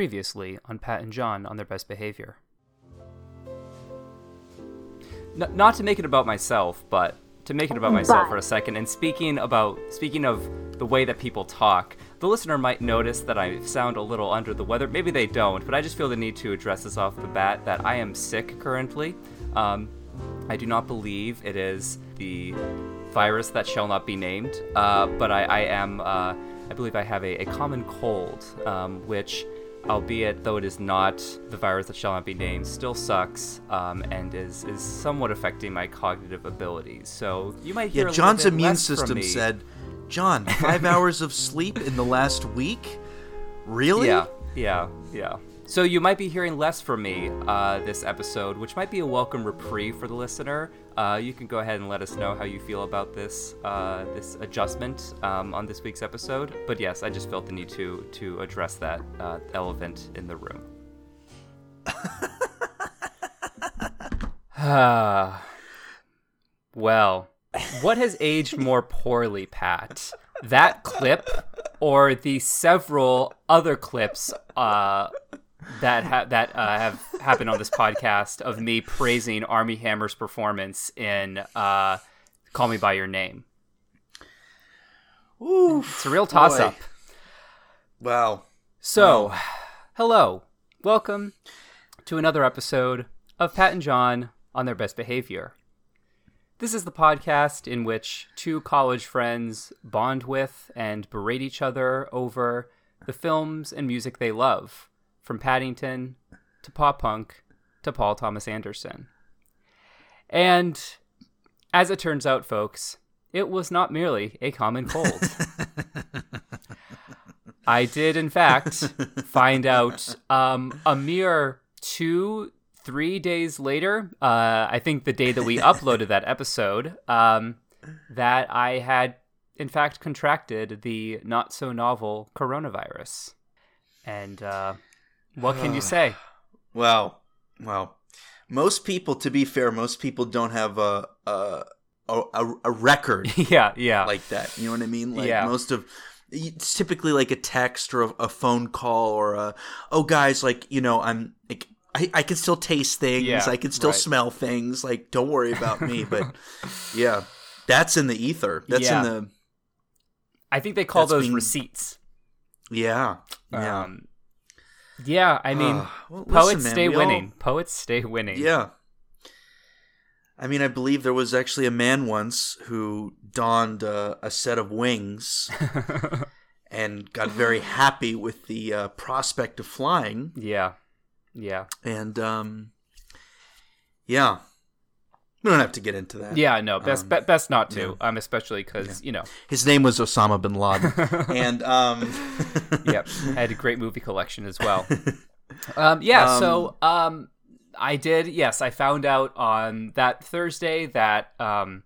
Previously on Pat and John on their best behavior. N- not to make it about myself, but to make it about myself for a second. And speaking about speaking of the way that people talk, the listener might notice that I sound a little under the weather. Maybe they don't, but I just feel the need to address this off the bat that I am sick currently. Um, I do not believe it is the virus that shall not be named, uh, but I, I am. Uh, I believe I have a, a common cold, um, which, albeit though it is not the virus that shall not be named, still sucks um, and is is somewhat affecting my cognitive abilities. So you might hear Yeah, John's immune system said, John, five hours of sleep in the last week? Really? Yeah, yeah, yeah. So you might be hearing less from me uh, this episode, which might be a welcome reprieve for the listener. Uh, you can go ahead and let us know how you feel about this uh, this adjustment um, on this week's episode. But yes, I just felt the need to to address that uh, elephant in the room. Well, what has aged more poorly, Pat? That clip or the several other clips uh, that ha- that uh, have happened on this podcast of me praising Armie Hammer's performance in uh, "Call Me by Your Name"? Oof. It's a real toss-up. Wow. So, hello, welcome to another episode of Pat and John on their best behavior. This is the podcast in which two college friends bond with and berate each other over the films and music they love, from Paddington to pop punk to Paul Thomas Anderson. And as it turns out, folks, it was not merely a common cold. I did, in fact, find out um, a mere two, three days later, uh, I think the day that we uploaded that episode, um, that I had, in fact, contracted the not so novel coronavirus. And uh, what can you say? Well, well, Most people, to be fair, most people don't have a a a, a record yeah, yeah. like that. You know what I mean? Like Yeah. most of it's typically like a text or a, a phone call or a oh guys like you know I'm like I, I can still taste things Yeah, I can still right. smell things like don't worry about me but yeah that's in the ether that's Yeah. in the I think they call those being- receipts. yeah yeah Um, yeah, I mean, Ah, well, poets listen, man, stay we all- winning. Poets stay winning. yeah I mean I believe there was actually a man once who donned uh, a set of wings and got very happy with the uh, prospect of flying yeah. Yeah. and um yeah we don't have to get into that Yeah, no, best Um, be- best not to. yeah. Um, especially because you know, his name was osama bin laden and um yep, I had a great movie collection as well. Um, yeah, so um, I did. Yes, I found out on that Thursday that um,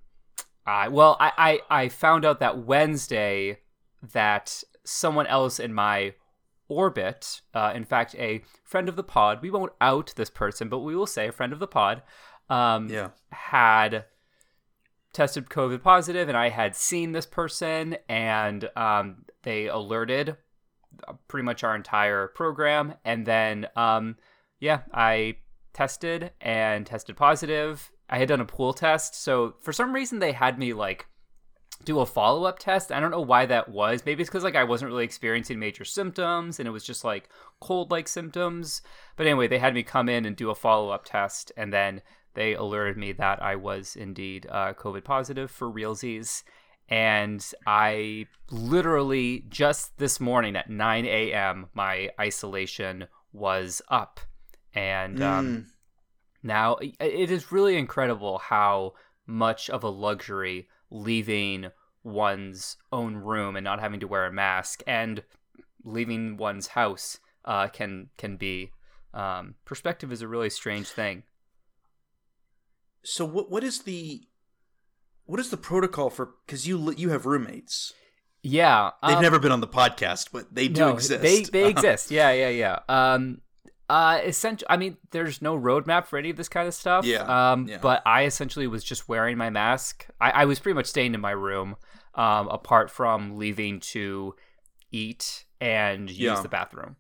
I well, I I, I found out that Wednesday that someone else in my orbit, uh, in fact, a friend of the pod. We won't out this person, but we will say a friend of the pod. Um, yeah had tested COVID positive, and I had seen this person, and um, they alerted pretty much our entire program. And then, um, yeah, I tested and tested positive. I had done a pool test, so for some reason they had me like do a follow up test. I don't know why that was. Maybe it's because like I wasn't really experiencing major symptoms, and it was just like cold like symptoms. But anyway, they had me come in and do a follow up test, and then they alerted me that I was indeed uh, COVID positive for realsies. And I literally just this morning at 9 a.m., my isolation was up. And um, Mm. now it is really incredible how much of a luxury leaving one's own room and not having to wear a mask and leaving one's house uh, can can be. Um, perspective is a really strange thing. So what what is the what is the protocol for because you you have roommates Yeah, they've um, never been on the podcast but they do no, exist They they exist. Yeah, yeah, yeah. Um, uh, essentially, I mean, there's no roadmap for any of this kind of stuff. Yeah, Um, yeah. but I essentially was just wearing my mask. I, I was pretty much staying in my room, um, apart from leaving to eat and use Yeah. the bathroom.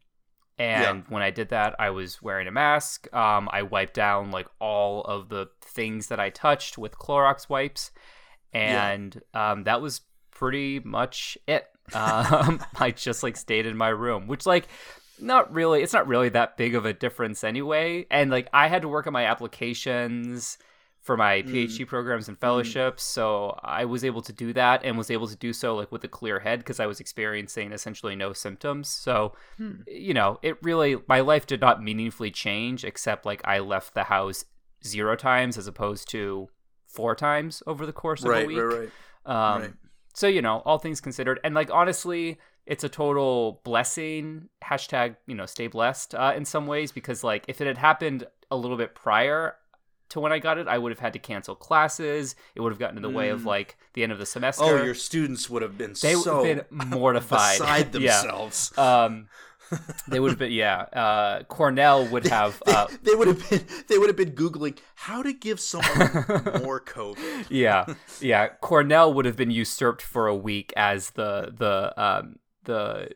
And when I did that, I was wearing a mask. Um, I wiped down like all of the things that I touched with Clorox wipes, and um, that was pretty much it. Um, I just like stayed in my room, which like not really. It's not really that big of a difference anyway. And like I had to work on my applications for my PhD programs and fellowships, so I was able to do that and was able to do so like with a clear head because I was experiencing essentially no symptoms. So, you know, it really my life did not meaningfully change except like I left the house zero times as opposed to four times over the course of a week. right, right. Um, Right. So you know, all things considered, and like honestly, it's a total blessing. Hashtag you know, stay blessed uh, in some ways because like if it had happened a little bit prior to when I got it, I would have had to cancel classes. It would have gotten in the way of Mm. like the end of the semester. Oh, your students would have been they would so have been mortified. beside Yeah. themselves. Um, they would have been yeah. Uh, Cornell would have. Uh, they would have been they would have been googling how to give someone more COVID. yeah, yeah. Cornell would have been usurped for a week as the the um, the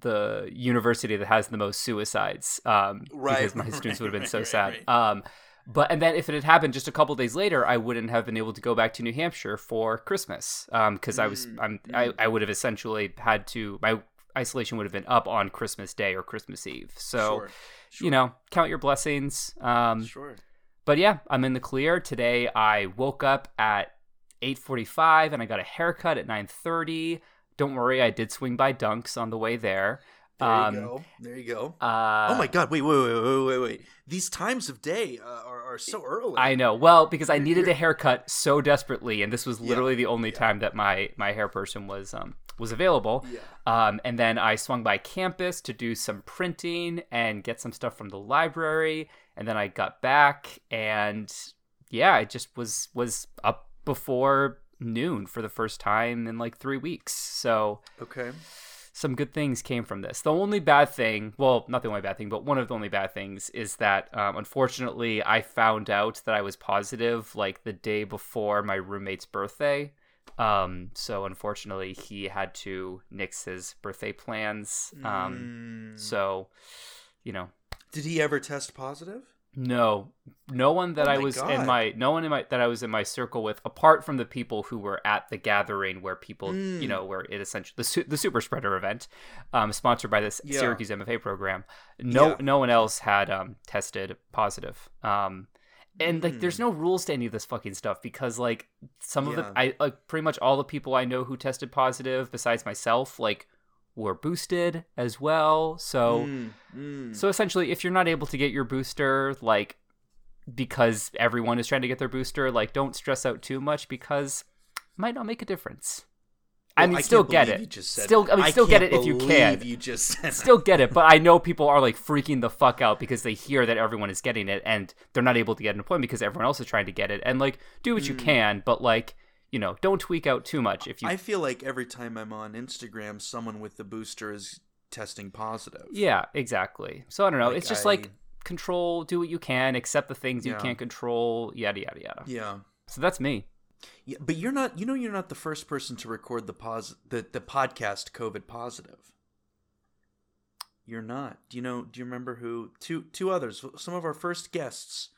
the university that has the most suicides. Um, Right, because my students would have been right, so right, sad. right. Um, but and then if it had happened just a couple days later, I wouldn't have been able to go back to New Hampshire for Christmas. Um, because I was Mm, I'm I, I would have essentially had to my isolation would have been up on Christmas Day or Christmas Eve. So sure, you know, count your blessings. Um, sure. but yeah, I'm in the clear. Today I woke up at 8:45 and I got a haircut at 9:30. Don't worry, I did swing by Dunks on the way there. There um, you go. There you go. Uh, oh my God! Wait, wait, wait, wait, wait, wait! These times of day uh, are, are so early. I know. Well, because I needed a haircut so desperately, and this was literally the only yeah. time that my my hair person was um was available. Yeah. Um, and then I swung by campus to do some printing and get some stuff from the library, and then I got back, and yeah, I just was was up before noon for the first time in like three weeks. So Okay. Some good things came from this. The only bad thing, well, not the only bad thing, but one of the only bad things is that um, unfortunately I found out that I was positive like the day before my roommate's birthday. Um, so unfortunately he had to nix his birthday plans. Um, Mm. so, you know, Did he ever test positive? No, no one that Oh I was in my no one in my that I was in my circle with, apart from the people who were at the gathering where people, you Mm. know, where it essentially the su- the super spreader event, um, sponsored by this Yeah. Syracuse MFA program. No, Yeah. no one else had um tested positive. Um, and like, there's Mm. no rules to any of this fucking stuff because like some of Yeah. the I like pretty much all the people I know who tested positive, besides myself, like were boosted as well. So. Mm, mm. So essentially, if you're not able to get your booster, like because everyone is trying to get their booster, like don't stress out too much because it might not make a difference. I Well, mean, can't still get it. You just said Still. I mean, still get it if you can. You just said. Still get it, but I know people are like freaking the fuck out because they hear that everyone is getting it and they're not able to get an appointment because everyone else is trying to get it. And like, do what you Mm. can, but like, you know, don't tweak out too much. If you, I feel like every time I'm on Instagram, someone with the booster is testing positive. yeah, exactly. So I don't know. Like, it's just I- like control, do what you can, accept the things you can't control, yada yada yada. Yeah. So that's me. Yeah, but you're not. You know, you're not the first person to record the pos the the podcast COVID positive. You're not. Do you know? Do you remember who? Two two others. Some of our first guests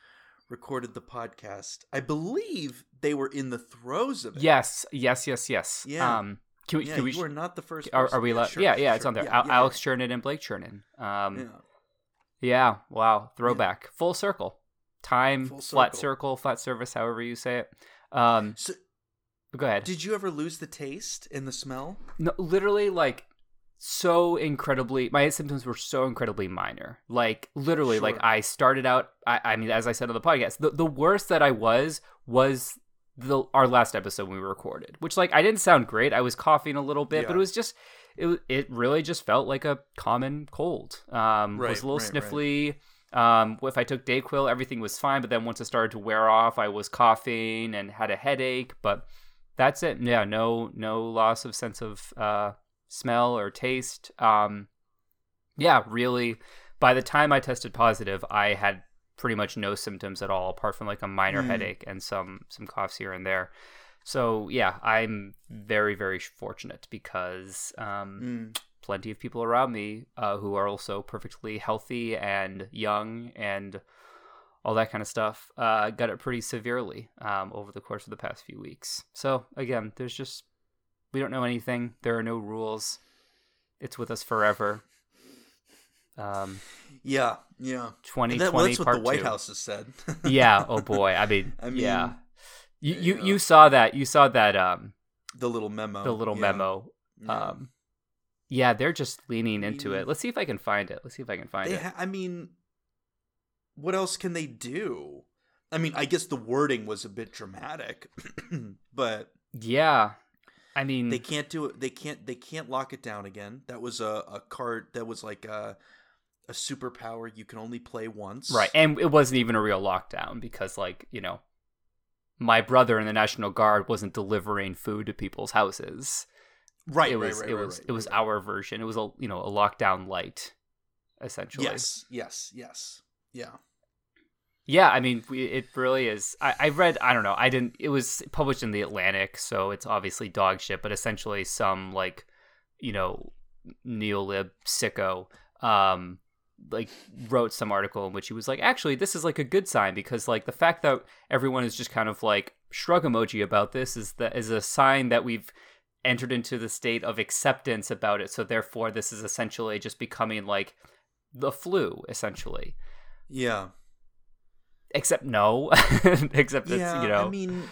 recorded the podcast. I believe they were in the throes of it. Yes, yes, yes, yes. Yeah. Um, can we? Yeah, can we you were not the first. are, are we? allowed? sure, yeah, yeah, it's on there. Yeah, Al- yeah, Alex Chernin and Blake Chernin. Um, Yeah. yeah. yeah. Wow. Throwback. Full circle. Time. Full flat circle. circle. Flat service. However you say it. Um, So, go ahead. did you ever lose the taste and the smell? No, literally, like so incredibly. My symptoms were so incredibly minor. Like literally, like I started out. I, I mean, as I said on the podcast, the the worst that I was was the our last episode we recorded. Which like I didn't sound great. I was coughing a little bit, but it was just it it really just felt like a common cold. Um, was a little right, right. sniffly. Um, if I took Dayquil, everything was fine. But then once it started to wear off, I was coughing and had a headache. But that's it. Yeah, no, no loss of sense of uh, smell or taste. Um, yeah, really. By the time I tested positive, I had pretty much no symptoms at all, apart from like a minor Mm. headache and some some coughs here and there. So yeah, I'm very very fortunate because um, Mm. plenty of people around me uh, who are also perfectly healthy and young and all that kind of stuff uh, got it pretty severely um, over the course of the past few weeks. So again, there's just we don't know anything. There are no rules. It's with us forever. Um, yeah, yeah. Twenty twenty well, that's what part the White two. House has said. yeah. Oh boy. I mean, I mean, yeah. You you, yeah. you saw that. You saw that. Um, the little memo. the little yeah, memo. yeah. Um, yeah, they're just leaning into it. Let's see if I can find it. Let's see if I can find it. ha- I mean, what else can they do? I mean, I guess the wording was a bit dramatic, but yeah. I mean, they can't do it. They can't. They can't lock it down again. That was a, a card. That was like a a superpower you can only play once. right, and it wasn't even a real lockdown because, like, you know, my brother in the National Guard wasn't delivering food to people's houses. Right. it was right, it right, was right, it was right. our version. It was a you know a lockdown light, essentially. Yes. Yes. Yes. Yeah. Yeah, I mean, it really is. I, I read, I don't know, I didn't, it was published in the Atlantic, so it's obviously dog shit, but essentially some, like, you know, neolib sicko, um, like, wrote some article in which he was like, actually, this is, like, a good sign because, like, the fact that everyone is just kind of, like, shrug emoji about this is, that is a sign that we've entered into the state of acceptance about it, so therefore this is essentially just becoming, like, the flu, essentially Yeah. Except no except it's yeah. you know I mean,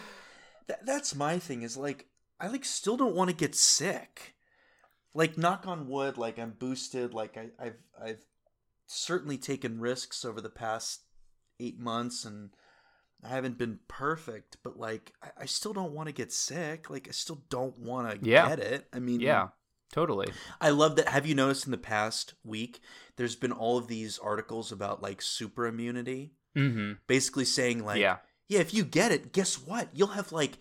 th- that's my thing. Is like I like still don't want to get sick. Like knock on wood. Like I'm boosted. Like I, I've I've certainly taken risks over the past eight months and. I haven't been perfect, but like I, I still don't want to get sick. Like I still don't want to Yeah. get it. I mean, yeah totally I love that. Have you noticed in the past week, there's been all of these articles about like super immunity, mm-hmm basically saying like, yeah yeah, if you get it, guess what? You'll have like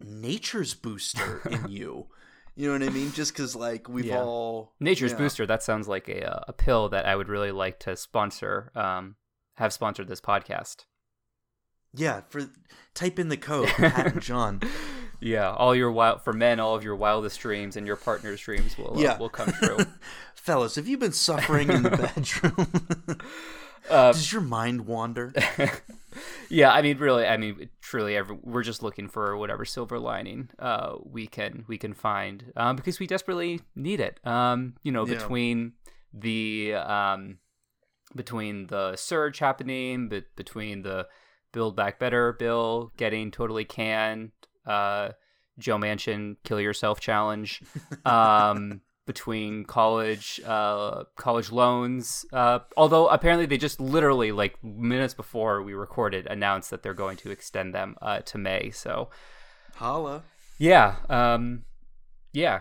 nature's booster in you. You know what I mean? Just because like we've Yeah. all nature's yeah. booster that sounds like a uh, a pill that i would really like to sponsor um have sponsored this podcast Yeah, for type in the code Pat and John. yeah all your wild for men all of your wildest dreams and your partner's dreams will uh, Yeah, will come true Fellas, have you been suffering in the bedroom? Uh, Does your mind wander? yeah i mean really i mean truly every, we're just looking for whatever silver lining uh we can we can find um because we desperately need it um you know Yeah. between the um between the surge happening but between the build back better bill getting totally canned uh joe manchin kill yourself challenge um between college uh college loans uh although apparently they just literally like minutes before we recorded announced that they're going to extend them uh to may so Holla. yeah um yeah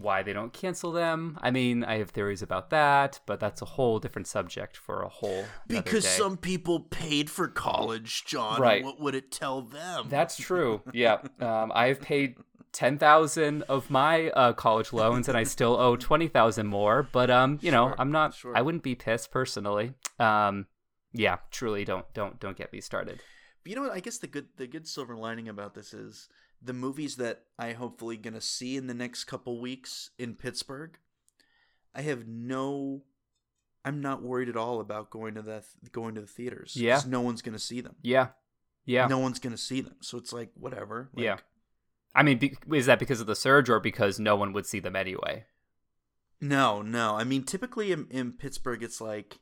why they don't cancel them i mean i have theories about that but that's a whole different subject for a whole Because some people paid for college, John. Right. What would it tell them? That's true. Yeah. Um, I've paid ten thousand of my uh, college loans, and I still owe twenty thousand more. But um, you know, Sure, I'm not. sure. I wouldn't be pissed personally. Um, yeah, truly, don't don't don't get me started. But you know what? I guess the good the good silver lining about this is the movies that I hopefully gonna see in the next couple weeks in Pittsburgh. I have no. I'm not worried at all about going to the going to the theaters. Yeah. no one's gonna see them. Yeah. Yeah. No one's gonna see them. So it's like whatever. Like, Yeah. I mean, be- is that because of the surge or because no one would see them anyway? No, no. I mean, typically in, in Pittsburgh, it's like,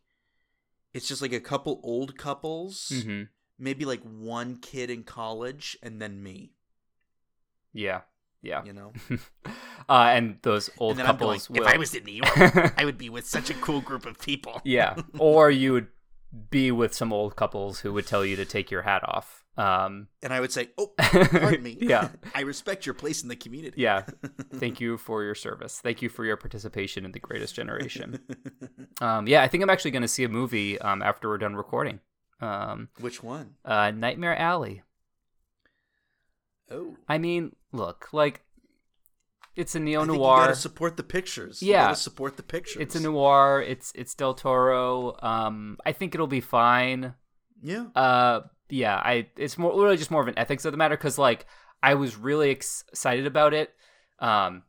it's just like a couple old couples, Mm-hmm. maybe like one kid in college, and then me. Yeah. Yeah. You know. uh, and those old and I'm going, couples will. if I was in New York, I would be with such a cool group of people. yeah. Or you would be with some old couples who would tell you to take your hat off. Um, And I would say, "Oh, pardon me. Yeah. I respect your place in the community." yeah. Thank you for your service. Thank you for your participation in the greatest generation. Um, yeah, I think I'm actually going to see a movie um, after we're done recording. Um, Which one? uh, Nightmare Alley. Oh, I mean, look, like it's a neo think you noir. gotta support the pictures. You Yeah. gotta support the pictures. It's a noir. It's it's Del Toro. Um, I think it'll be fine. Yeah. Uh, yeah, I it's more really just more of an ethics of the matter because like I was really ex- excited about it. Um,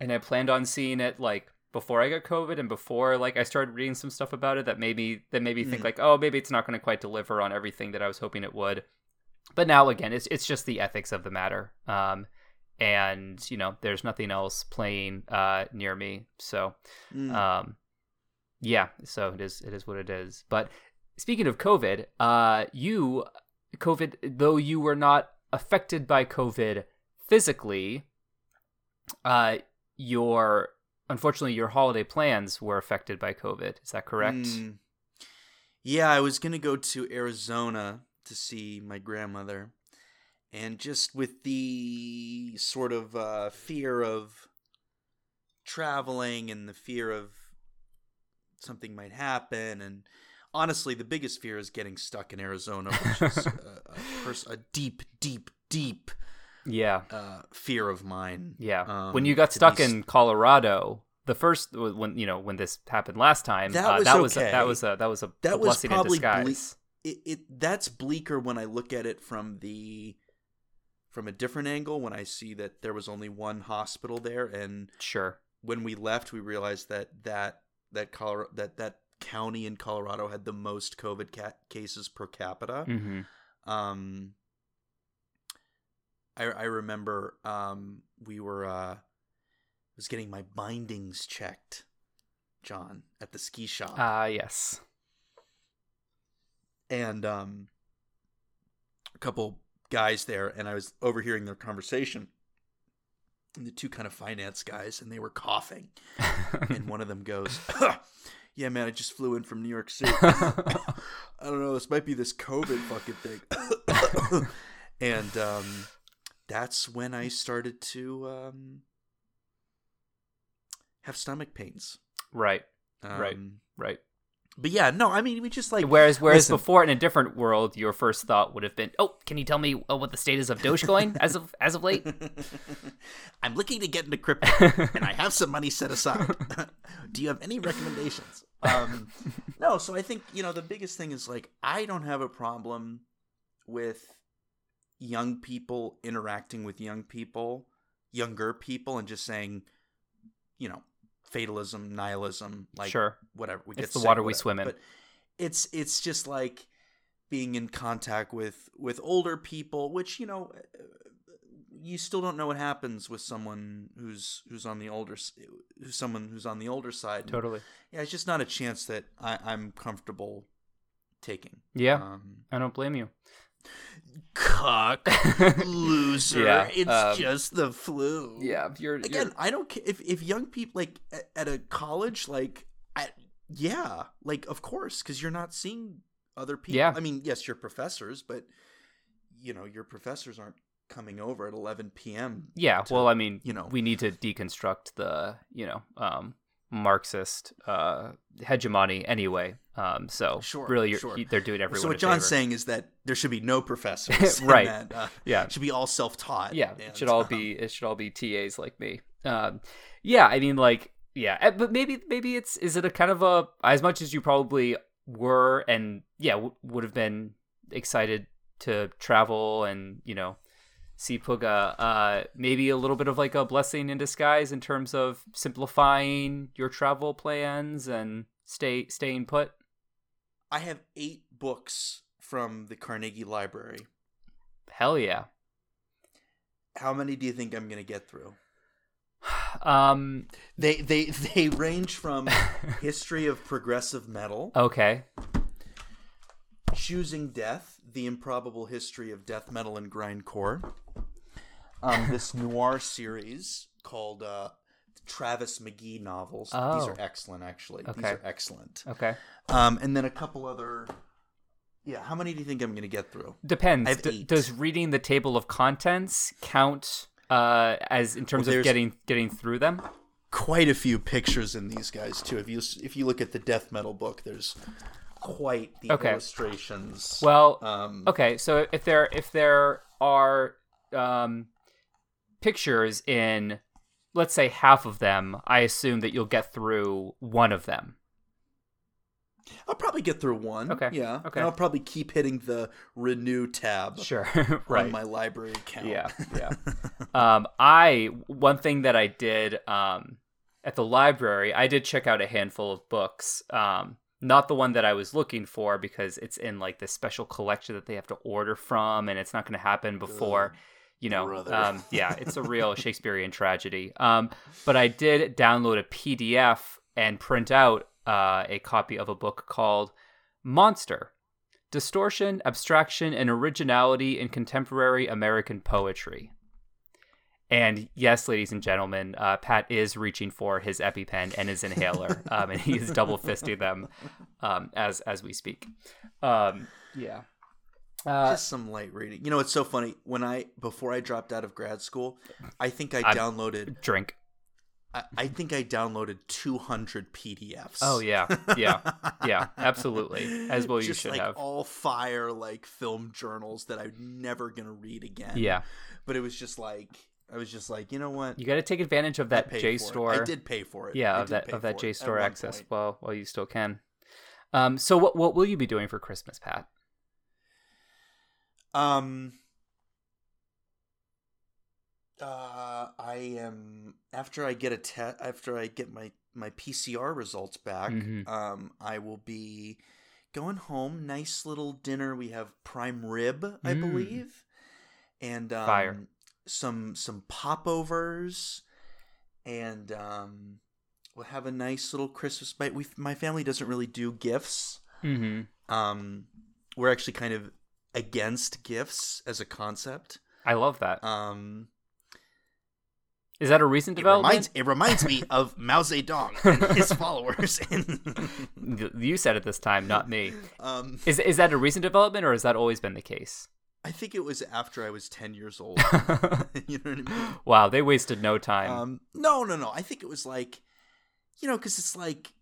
and I planned on seeing it like before I got COVID and before like I started reading some stuff about it that made me that made me think Mm. like, oh, maybe it's not going to quite deliver on everything that I was hoping it would. But now again, it's it's just the ethics of the matter. Um, and you know, there's nothing else playing uh near me, so Mm. um, yeah. So it is it is what it is. But speaking of COVID, uh, you COVID, though you were not affected by COVID physically, uh, your unfortunately your holiday plans were affected by COVID. Is that correct? Mm. Yeah, I was gonna go to Arizona to see my grandmother, and just with the sort of uh, fear of traveling and the fear of something might happen, and honestly, the biggest fear is getting stuck in Arizona, which is a, a, pers- a deep, deep, deep Yeah. uh, fear of mine. Yeah. Um, when you got stuck in Colorado, the first when you know when this happened last time, That uh, was that was a, that was a that was a, That was blessing in probably ble- disguise. It, it that's bleaker when I look at it from the from a different angle when I see that there was only one hospital there and Sure. when we left we realized that that that Colorado that that county in Colorado had the most covid ca- cases per capita hmm um I I remember um we were uh was getting my bindings checked John at the ski shop Ah, yes. And um, a couple guys there, and I was overhearing their conversation. And the two kind of finance guys, and they were coughing. And one of them goes, "Yeah, man, I just flew in from New York City. I don't know, this might be this COVID fucking thing." and um, that's when I started to um, have stomach pains. right. Um, Right. Right. But yeah, no, I mean, we just like whereas whereas listen. before in a different world, your first thought would have been, "Oh, can you tell me uh, what the status of Dogecoin as of as of late?" I'm looking to get into crypto, and I have some money set aside. Do you have any recommendations? Um, no, so I think you know the biggest thing is like I don't have a problem with young people interacting with young people, younger people, and just saying, you know, fatalism, nihilism, like sure. whatever. We It's the sick, water we swim in. But it's it's just like being in contact with with older people, which you know, you still don't know what happens with someone who's who's on the older who's someone who's on the older side. Totally. Yeah, it's just not a chance that I, I'm comfortable taking. Yeah. Um, I don't blame you. Cock loser. Yeah, it's um, just the flu. Yeah, you're again i don't care if, if young people like at, a college like I, yeah like of course because you're not seeing other people Yeah. i mean yes you're professors but you know your professors aren't coming over at 11 p.m Yeah, to, well, I mean, you know. we need to deconstruct the, you know, um, Marxist uh, hegemony anyway. Um, so Sure, really, you're, sure. they're doing everyone. so what john's favor. saying is that there should be no professors Right. that, uh, yeah, it should be all self-taught yeah, and, it should all um, be it should all be TAs like me. Um, yeah, I mean, like, yeah, eh, but maybe maybe it's is it a kind of a as much as you probably were and yeah w- would have been excited to travel and you know see Puga, uh, maybe a little bit of like a blessing in disguise in terms of simplifying your travel plans and stay staying put. i have eight books from the carnegie library Hell yeah. how many do you think i'm going to get through Um. They they they range from history of progressive metal, Okay. choosing death, the improbable history of death metal and grindcore. Um, this noir series called uh, Travis McGee novels. These Oh. are excellent, actually. Okay. These are excellent. Okay. Um, and then a couple other. Yeah, how many do you think I'm going to get through? Depends. D- does reading the table of contents count uh, as in terms Well, of getting getting through them? Quite a few pictures in these guys too. If you if you look at the death metal book, there's quite the Okay. illustrations. Well, um, okay. So if there if there are um, pictures in, let's say half of them, I assume that you'll get through one of them. I'll probably get through one. Okay. Yeah. Okay. And I'll probably keep hitting the renew tab Sure. right. on my library account. Yeah, yeah. um, I one thing that I did um, at the library, I did check out a handful of books. Um, not the one that I was looking for because it's in like this special collection that they have to order from, and it's not going to happen before. You know, um, yeah, it's a real Shakespearean tragedy. Um, but I did download a PDF and print out uh, a copy of a book called Monster Distortion, Abstraction, and Originality in Contemporary American Poetry. And yes, ladies and gentlemen, uh, Pat is reaching for his EpiPen and his inhaler, um, and he is double fisting them um, as as we speak. Um, yeah. Uh, Just some light reading. You know, it's so funny. When I before I dropped out of grad school, I think I I'm- downloaded. drink. I, I think I downloaded 200 PDFs. Oh yeah, yeah, yeah, absolutely. As well you Just should like have. all fire like film journals that I'm never gonna read again. Yeah, But it was just like I was just like, you know what? you got to take advantage of that paid JSTOR. I did pay for it. Yeah, I of that of that for J it at store access while while you still can. Um, so what what will you be doing for Christmas, Pat? Um. Uh, I am after I get a te- after I get my my PCR results back. Mhm. Um, I will be going home. Nice little dinner. We have prime rib, I Mm. believe, and um, Fire. Some some popovers, and um, we'll have a nice little Christmas bite. We my family doesn't really do gifts Mm-hmm. um, we're actually kind of against gifts as a concept. I love that. Um, Is that a recent it development? reminds it reminds me of Mao Zedong and his followers. You said it this time, not me. um, Is is that a recent development, or has that always been the case? I think it was after I was ten years old. you know what I mean? wow, they wasted no time. Um, no, no, no. I think it was like, you know, because it's like,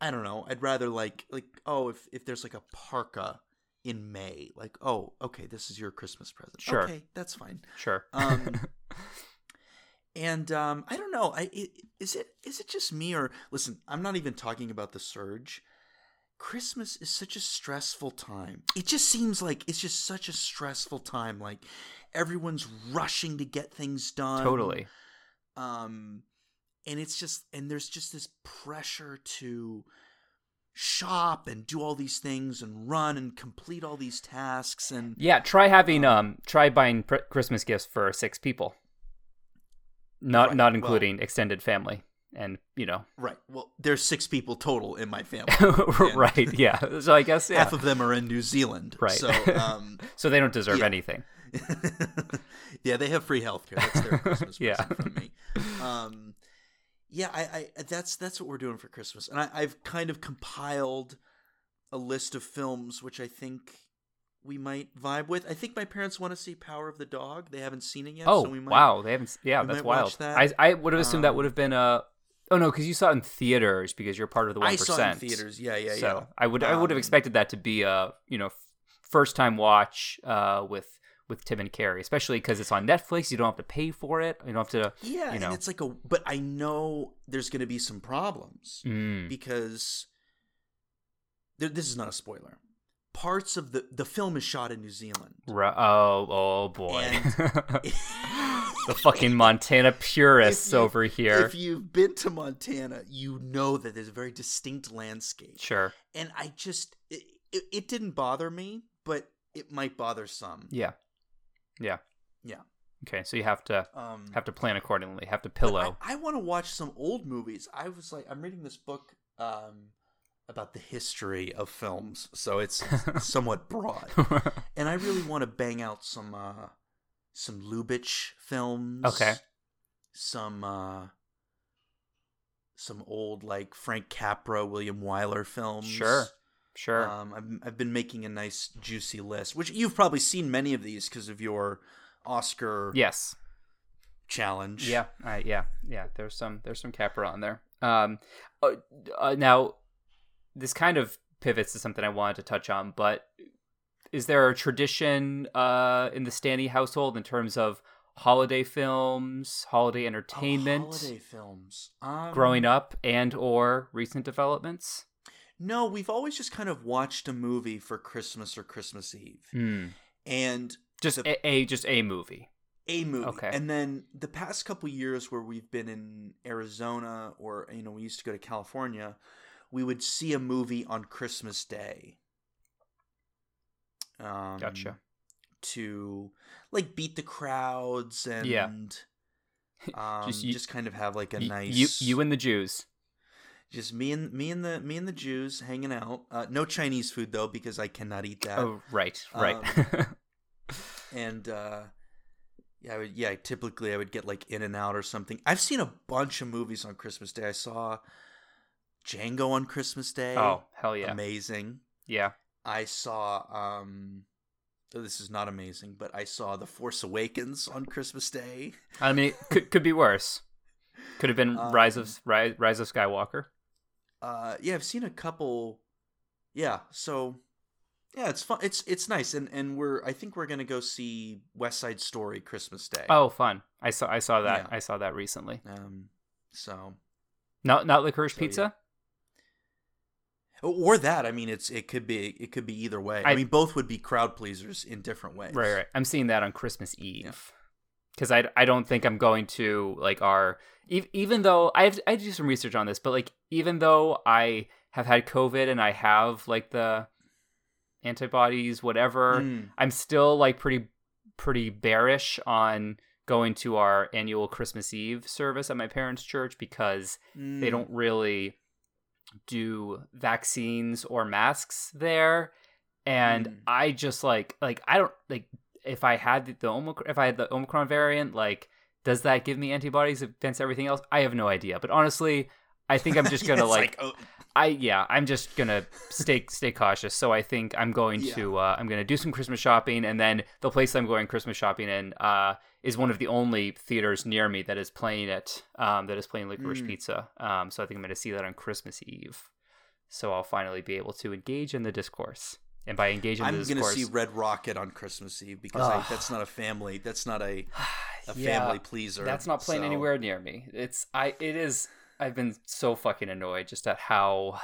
I don't know. I'd rather like, like, oh, if if there's like a parka in May, like, oh, okay, this is your Christmas present. Sure. Okay, that's fine. sure. Um, and um, I don't know. I i- is it is it just me or listen? I'm not even talking about the surge. Christmas is such a stressful time. It just seems like it's just such a stressful time. Like everyone's rushing to get things done. totally. Um, and it's just and there's just this pressure to shop and do all these things and run and complete all these tasks and Yeah, try having um try buying pr- Christmas gifts for six people. Not Right, not well- including extended family and you know right. Well, there's six people total in my family. Right yeah so I guess yeah half of them are in New Zealand. Right. So, um, so they don't deserve Yeah. anything yeah, they have free healthcare. That's their Christmas Yeah. present from me. Um, yeah, I, I that's that's what we're doing for Christmas, and I, I've kind of compiled a list of films which I think we might vibe with. I think my parents want to see Power of the Dog. They haven't seen it yet. oh so we might, wow they haven't yeah that's wild watch that. I I would have assumed that would Um, have been a oh no because you saw it in theaters because you're part of the one I saw it in theaters. Yeah, yeah, so yeah. I would I would have Um, expected that to be a you know first time watch uh with with Tim and Carrie especially because it's on Netflix you don't have to pay for it you don't have to Yeah, you know. and it's like a. But I know there's going to be some problems. mm, because th- this is not a spoiler. Parts of the the film is shot in New Zealand. Oh, oh boy. The fucking Montana purists you- over here. If you've been to Montana, you know that there's a very distinct landscape. Sure. And I just it, it, it didn't bother me, but it might bother some. Yeah. Yeah. Yeah. Okay, so you have to Um have to plan accordingly. Have to pillow. I, I want to watch some old movies. I was like I'm reading this book um about the history of films, so it's somewhat broad. and I really want to bang out some uh some Lubitsch films. Okay. Some uh some old like Frank Capra, William Wyler films. sure. Sure. Um, I've I've been making a nice juicy list, which you've probably seen many of these because of your Oscar yes. challenge. Yeah. I yeah. Yeah. There's some there's some Capra on there. Um. Uh, uh, now, this kind of pivots to something I wanted to touch on, but is there a tradition uh in the Stanley household in terms of holiday films, holiday Oh, entertainment? holiday films. Um, growing up and or recent developments No, we've always just kind of watched a movie for Christmas or Christmas Eve, Hmm. and Just The- a, a just a movie. a movie. Okay. And then the past couple years where we've been in Arizona or you know we used to go to California, we would see a movie on Christmas Day. Um, Gotcha. To like beat the crowds and Yeah. um, Just just, kind of have like a nice You you and the Jews. just me and me and the me and the Jews hanging out. Uh, no Chinese food though because I cannot eat that. Oh right, right. Um, and uh yeah I would, yeah typically i would get like In-N-Out or something i've seen a bunch of movies on christmas day i saw django on christmas day oh hell yeah, amazing yeah. I saw um oh, this is not amazing but i saw the force awakens on christmas day I mean, it could could be worse. Could have been Rise of Um, Rise, Rise of Skywalker. uh yeah i've seen a couple yeah so yeah it's fun it's it's nice and and we're i think we're gonna go see west side story christmas day Oh, fun! I saw I saw that Yeah. I saw that recently. um so Not not licorice So, pizza. Or that i mean it's it could be it could be either way i, I- mean both would be crowd pleasers in different ways Right, right. I'm seeing that on Christmas Eve. Because I, I don't think I'm going to like our even though I have I do some research on this, but like even though I have had COVID and I have like the antibodies, whatever, Mm. I'm still like pretty pretty bearish on going to our annual Christmas Eve service at my parents' church because they Mm. don't really do vaccines or masks there. And Mm. i just like like i don't like if i had the, the omicron if i had the omicron variant like does that give me antibodies against everything else? I have no idea. But honestly i think i'm just gonna it's like, oh, i yeah i'm just gonna stay stay cautious. So i think i'm going Yeah. to uh i'm gonna do some christmas shopping and then the place i'm going christmas shopping in uh is one of the only theaters near me that is playing it um that is playing licorice Mm. pizza. Um so i think i'm gonna see that on christmas eve. So i'll finally be able to engage in the discourse. And by engaging, i'm gonna see red rocket on christmas eve because I, that's not a family that's not a, a Yeah, family pleaser That's not playing so- anywhere near me. It's I it is I've been so fucking annoyed just at how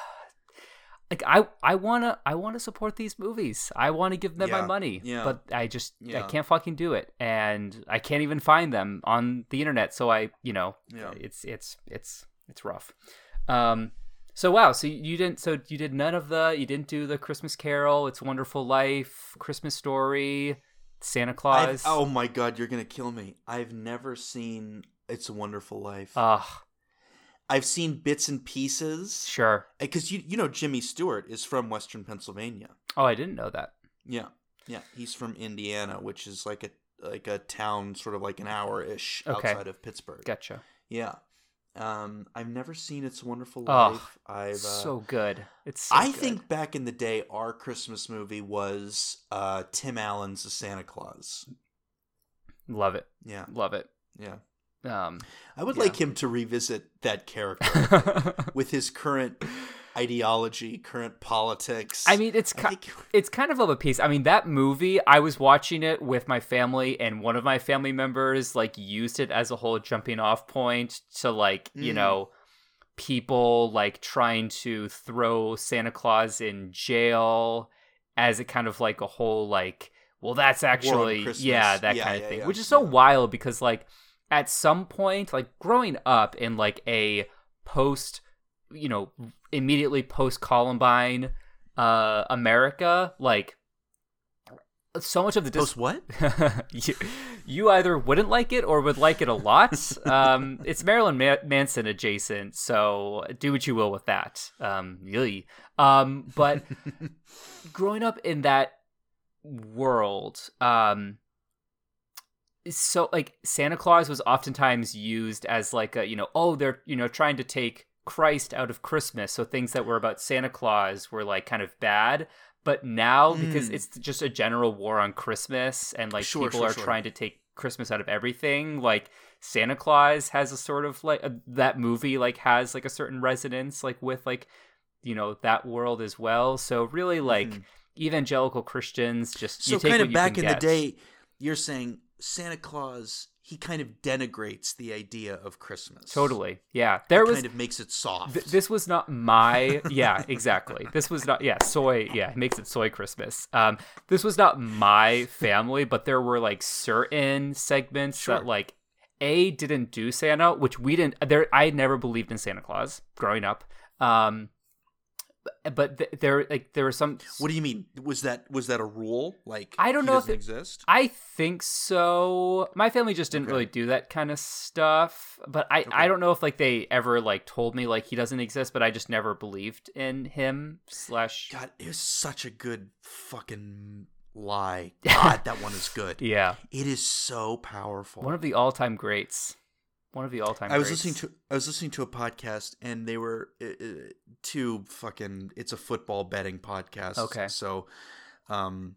like I I want to I want to support these movies. I want to give them my money. yeah. But I just I can't fucking do it and I can't even find them on the internet. So I, you know, Yeah. it's it's it's it's rough. Um so wow, so you didn't so you did none of the you didn't do the Christmas Carol, It's a Wonderful Life, Christmas Story, Santa I've- Claus. oh my god you're gonna kill me i've never seen it's a wonderful life Ugh, i've seen bits and pieces sure. because you you know jimmy stewart is from western pennsylvania Oh, I didn't know that. Yeah, yeah. He's from Indiana, which is like a like a town, sort of like an hour ish Okay. outside of Pittsburgh. Gotcha. Yeah. Um, I've never seen It's a Wonderful Oh, Life. I've uh, so good. It's so I good. think back in the day, our Christmas movie was uh, Tim Allen's The Santa Claus. love it. Yeah, Love it. yeah. Um I would Yeah. like him to revisit that character with his current ideology, current politics. I mean, it's I ki- think- it's kind of of a piece. I mean, that movie, I was watching it with my family, and one of my family members like used it as a whole jumping off point to like you Mm. know people like trying to throw Santa Claus in jail as a kind of like a whole like well that's actually yeah that Yeah, kind of yeah, thing yeah, which is so wild because like at some point like growing up in like a post you know immediately post Columbine uh America like so much of the dis- Post what? you, you either wouldn't like it or would like it a lot. Um, it's Marilyn Ma- Manson adjacent, so do what you will with that. Um, um, but growing up in that world, um, so like Santa Claus was oftentimes used as like a you know oh they're you know trying to take Christ out of Christmas, so things that were about Santa Claus were like kind of bad. But now, because Mm. it's just a general war on Christmas, and like Sure, people sure, are sure. trying to take Christmas out of everything, like Santa Claus has a sort of like a, that movie like has like a certain resonance like with like you know that world as well. So really, like Mhm. evangelical Christians just So you take kind of back in the day, you're saying Santa Claus he kind of denigrates the idea of Christmas. Totally. Yeah. There was kind of makes it soft. th- this was not my yeah, exactly. This was not yeah, soy yeah, it makes it soy Christmas. Um this was not my family, but there were like certain segments Sure. that like A didn't do Santa, which we didn't there I never believed in Santa Claus growing up. Um but- th- there like there were some what do you mean? Was that was that a rule? Like I don't he know if it- exist. I think so. My family just didn't Okay. really do that kind of stuff. But I, I don't know if like they ever like told me like he doesn't exist, but I just never believed in him. Slash God, it was such a good fucking lie. God, that one is good. Yeah. It is so powerful. One of the all time greats. One of the all time I was greats. listening to I was listening to a podcast and they were uh, uh, two fucking it's a football betting podcast. Okay. So um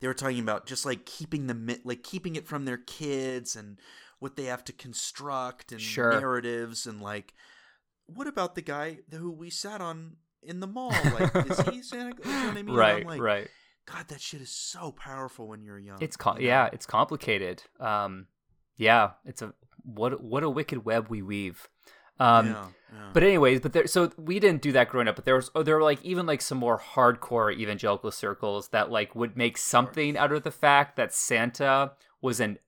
they were talking about just like keeping the like keeping it from their kids and what they have to construct and Sure. narratives and like what about the guy who we sat on in the mall like is he Santa? You know what I mean? Right, like, right. God, that shit is so powerful when you're young. It's com- you know? yeah, it's complicated. Um, yeah, it's a what what a wicked web we weave. Um, yeah, yeah. But anyways, but there so we didn't do that growing up, but there was oh, there were like even like some more hardcore evangelical circles that like would make something out of the fact that Santa was an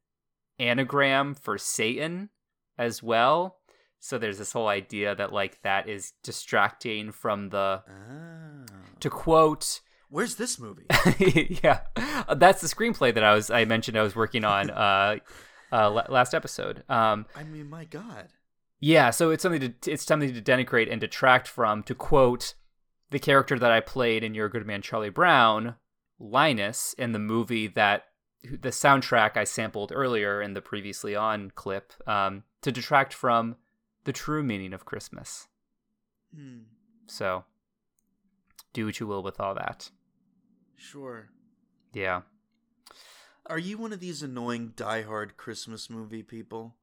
anagram for Satan as well. So there's this whole idea that like that is distracting from the Ah. to quote Where's this movie? yeah, that's the screenplay that I was I mentioned I was working on uh, uh la- last episode. Um, I mean, my God. yeah, so it's something to it's something to denigrate and detract from. To quote the character that I played in Your Good Man Charlie Brown, Linus, in the movie that the soundtrack I sampled earlier in the previously on clip, um, to detract from the true meaning of Christmas. Hmm. So do what you will with all that. Sure. Yeah. Are you one of these annoying diehard Christmas movie people?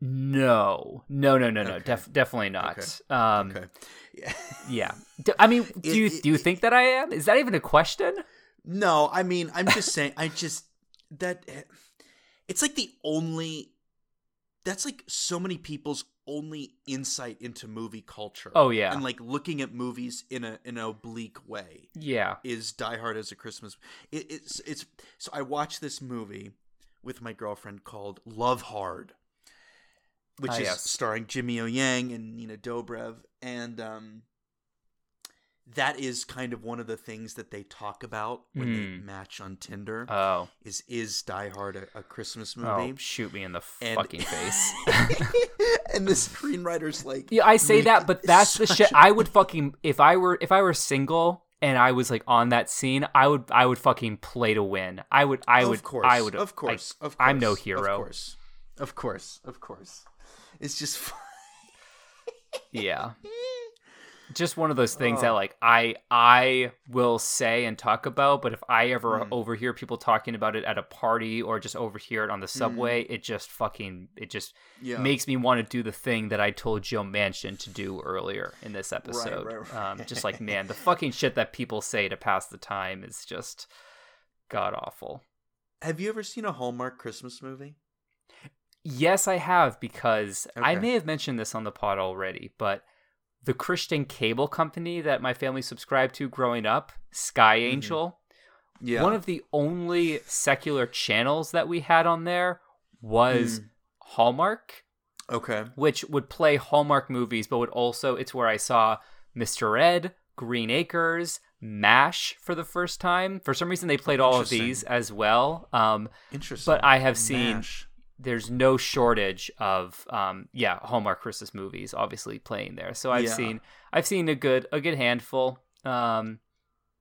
No, no, no, no, no. Okay. Def- definitely not. Okay. Um, okay. Yeah. Yeah. D- I mean, do It- you it- do you think that I am? Is that even a question? no, I mean, I'm just saying. I just that it's like the only. That's like so many people's only insight into movie culture. Oh, yeah. and like looking at movies in a in an oblique way. Yeah. is Die Hard as a Christmas. It, it's it's so I watched this movie with my girlfriend called Love Hard, which Ah, is yes. starring Jimmy O Yang and Nina Dobrev, and um, that is kind of one of the things that they talk about when they Hmm. match on Tinder. Oh. is is Die Hard a, a Christmas Oh, movie? shoot me in the And- fucking face. and the screenwriter's like, yeah, I say that, but that's the shit. a- I would fucking if I were if I were single and I was like on that scene, I would I would fucking play to win. I would I of would course, I would of course, like, of course. I'm no hero. Of course, of course, of course. It's just. Yeah. Just one of those things that Oh. like I I will say and talk about, but if I ever Mm. overhear people talking about it at a party or just overhear it on the subway, it just fucking it just Mm. Yeah. makes me want to do the thing that I told Joe Manchin to do earlier in this episode. right, Um, just like man, the fucking shit that people say to pass the time is just god awful. Have you ever seen a Hallmark Christmas movie? Yes, I have because I may have mentioned this on the pod already, but the Christian cable company that my family subscribed to growing up, Sky Angel, Mm-hmm. Yeah. one of the only secular channels that we had on there was Mm. Hallmark, okay. which would play Hallmark movies, but would also, it's where I saw Mr. Ed, Green Acres, MASH for the first time. For some reason, they played all of these as well. Um, Interesting. but I have seen MASH. There's no shortage of um yeah Hallmark Christmas movies obviously playing there. So I've Yeah. seen I've seen a good a good handful. Um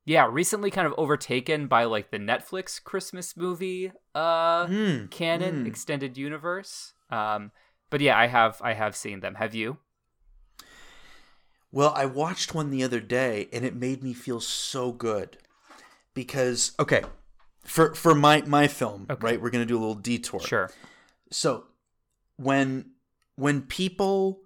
yeah, recently kind of overtaken by like the Netflix Christmas movie uh Mm, canon mm. extended universe. Um but yeah, I have I have seen them. Have you? Well, I watched one the other day and it made me feel so good. Because okay, for for my my film, Okay. right? We're going to do a little detour. Sure. So, when when people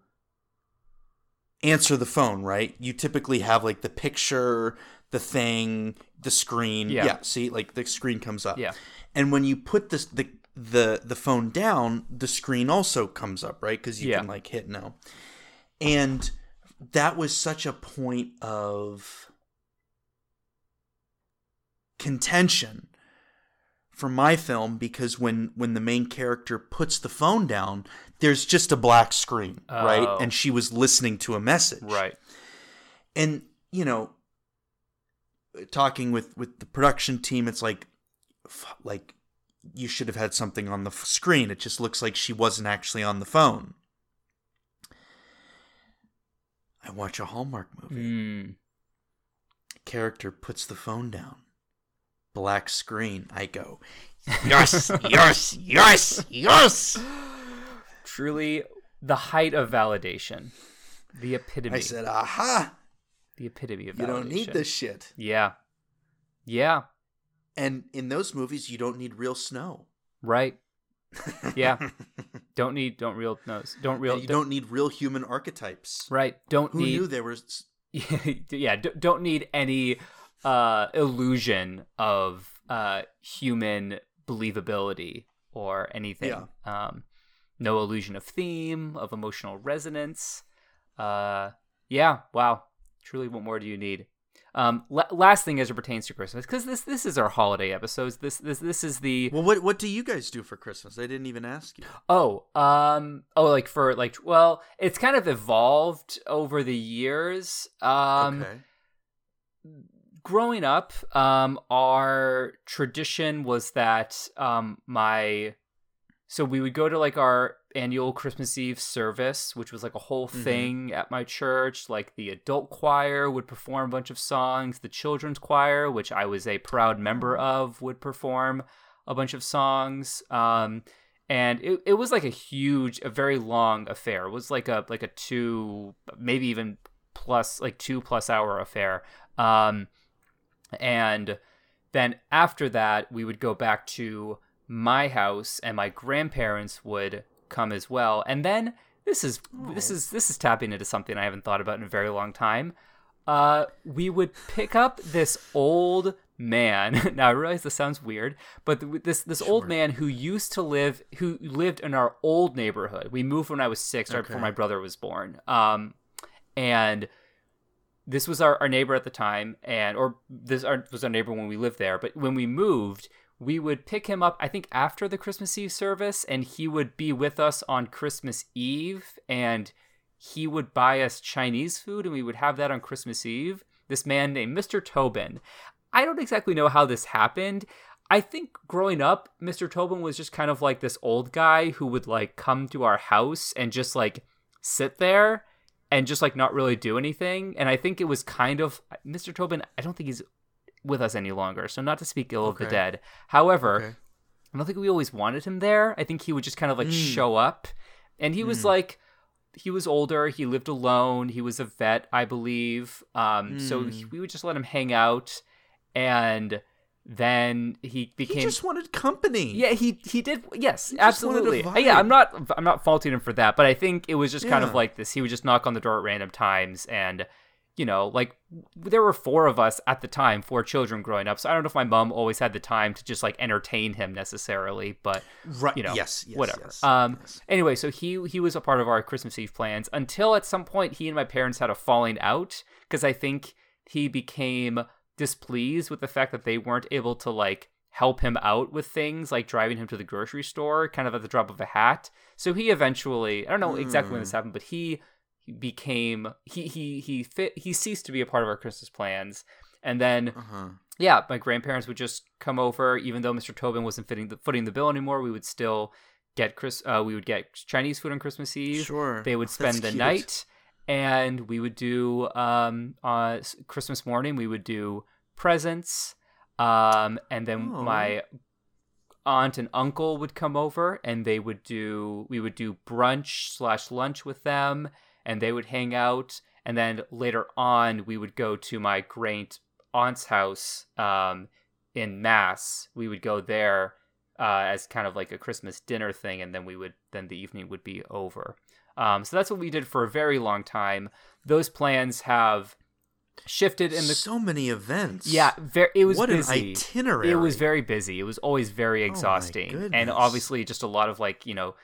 answer the phone, right? You typically have like the picture, the thing, the screen. Yeah. Yeah, see like the screen comes up. Yeah. And when you put this the the the phone down, the screen also comes up, right? Because you Yeah. can like hit no. And that was such a point of contention for my film because when when the main character puts the phone down, there's just a black screen, right? Oh. And she was listening to a message Right. and you know talking with with the production team it's like like you should have had something on the screen it just looks like she wasn't actually on the phone i watch a hallmark movie Mm. character puts the phone down black screen i go yes yes yes yes Truly the height of validation. The epitome. i said aha the epitome of validation. you don't need this shit Yeah. Yeah. and in those movies you don't need real snow Right. Yeah. Don't need don't real no don't real And you don't need real human archetypes. right. Don't Who need knew there was? yeah, don't need any uh illusion of uh human believability or anything. Yeah. Um no illusion of theme, of emotional resonance. Uh yeah, wow. Truly what more do you need? Um la- last thing as it pertains to Christmas cuz this this is our holiday episodes. This this this is the Well, what what do you guys do for Christmas? I didn't even ask you. Oh, um, oh, like for like, well, it's kind of evolved over the years. Um, okay. Growing up, um, our tradition was that um, my so we would go to like our annual Christmas Eve service, which was like a whole Mhm. thing at my church. Like the adult choir would perform a bunch of songs, the children's choir, which I was a proud member of, would perform a bunch of songs. Um, and it, it was like a huge, a very long affair. It was like a like a two, maybe even plus like two plus hour affair. Um, and then after that, we would go back to my house, and my grandparents would come as well. And then this is this Oh. is this is tapping into something I haven't thought about in a very long time. Uh, we would pick up this old man. now I realize this sounds weird, but th- this this old man who used to live who lived in our old neighborhood. We moved when I was six, right before my brother was born. Um, and this was our, our neighbor at the time and or this our, was our neighbor when we lived there but when we moved we would pick him up i think after the christmas eve service and he would be with us on christmas eve and he would buy us chinese food and we would have that on christmas eve. This man named mr tobin. I don't exactly know how this happened. I think growing up mr tobin was just kind of like this old guy who would like come to our house and just like sit there and just like not really do anything. And I think it was kind of Mr. Tobin. I don't think he's with us any longer, so not to speak ill of the dead. However, Okay. I don't think we always wanted him there. I think he would just kind of like Mm. show up, and he was Mm. like. He was older. He lived alone. He was a vet, I believe. Um, so Mm. he, we would just let him hang out, and then he became. He just wanted company. yeah, he he did. Yes, He absolutely. Yeah, I'm not I'm not faulting him for that, but I think it was just kind of like this. He would just knock on the door at random times, and you know, like there were four of us at the time, four children growing up. So I don't know if my mom always had the time to just like entertain him necessarily, but Right. you know, yes. yes whatever. yes, um, yes. anyway, so he he was a part of our Christmas Eve plans until at some point he and my parents had a falling out because I think he became displeased with the fact that they weren't able to like help him out with things like driving him to the grocery store kind of at the drop of a hat. So he eventually I don't know exactly when this Hmm. happened, but he he became he he he fit he ceased to be a part of our Christmas plans. And then Uh-huh. yeah, my grandparents would just come over, even though Mr. Tobin wasn't fitting the, footing the bill anymore. We would still get Chris. Uh, we would get Chinese food on Christmas Eve. Sure. They would That's spend the cute. night, and we would do um on Christmas morning. We would do presents, um, and then Oh. my aunt and uncle would come over, and they would do. We would do brunch slash lunch with them, and they would hang out. And then later on, we would go to my great aunt's house um, in Mass. We would go there uh, as kind of like a Christmas dinner thing, and then we would then the evening would be over. Um, so that's what we did for a very long time. Those plans have shifted in the so many events. yeah, very, it was what busy. an itinerary. It was very busy. It was always very exhausting, and obviously just a lot of like you know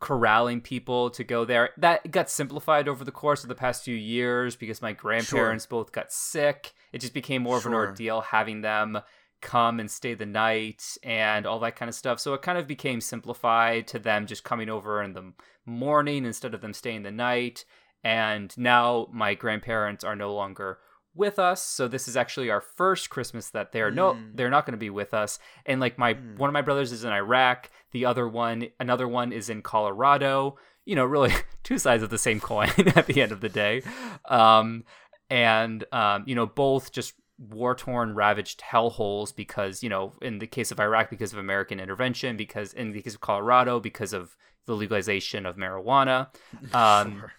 corralling people to go there. That got simplified over the course of the past few years because my grandparents both got sick. It just became more of an ordeal having them come and stay the night and all that kind of stuff. So it kind of became simplified to them just coming over in the morning instead of them staying the night. And now my grandparents are no longer with us so this is actually our first christmas that they're no Mm. they're not going to be with us and like my Mm. one of my brothers is in iraq the other one another one is in colorado you know really two sides of the same coin at the end of the day um and um you know both just war torn ravaged hellholes because you know in the case of iraq because of american intervention because in the case of colorado because of the legalization of marijuana um Sure,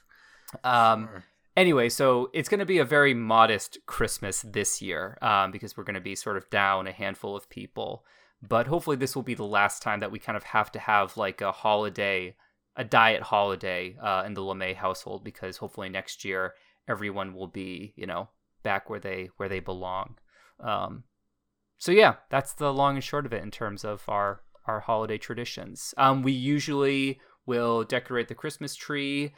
um sure. anyway, so it's going to be a very modest Christmas this year um, because we're going to be sort of down a handful of people. But hopefully, this will be the last time that we kind of have to have like a holiday, a diet holiday uh, in the LeMay household because hopefully next year everyone will be, you know, back where they where they belong. Um, so yeah, that's the long and short of it in terms of our our holiday traditions. Um, we usually will decorate the Christmas tree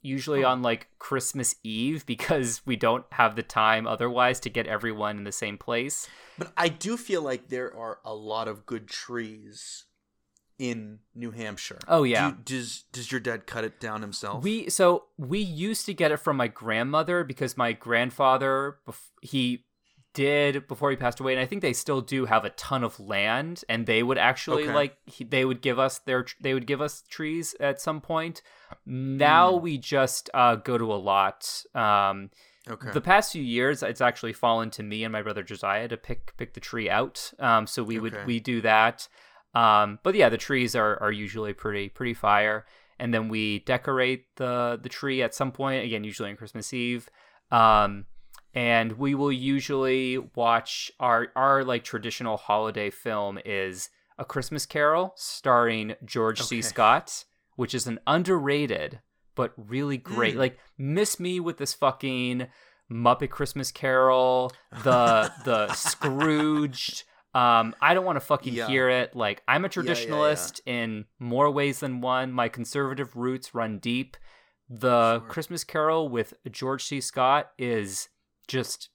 usually Oh. on like Christmas Eve because we don't have the time otherwise to get everyone in the same place. But I do feel like there are a lot of good trees in New Hampshire. Oh, Do yeah. you- does does your dad cut it down himself? We so we used to get it from my grandmother because my grandfather he did before he passed away and I think they still do have a ton of land and they would actually Okay. like he, they would give us their they would give us trees at some point. Now Mm. we just uh, go to a lot. Um, okay. The past few years, it's actually fallen to me and my brother Josiah to pick pick the tree out. Um, so we would Okay. we do that. Um, but yeah, the trees are are usually pretty pretty fire, and then we decorate the the tree at some point. Again, usually on Christmas Eve. Um, and we will usually watch our our like traditional holiday film is a Christmas Carol starring George C. Scott, which is an underrated but really great. Mm. Like miss me with this fucking Muppet Christmas Carol, the the Scrooged. Um, I don't want to fucking Yeah. hear it. Like I'm a yeah, yeah. traditionalist in more ways than one. My conservative roots run deep. The Sure. Christmas Carol with George C. Scott is just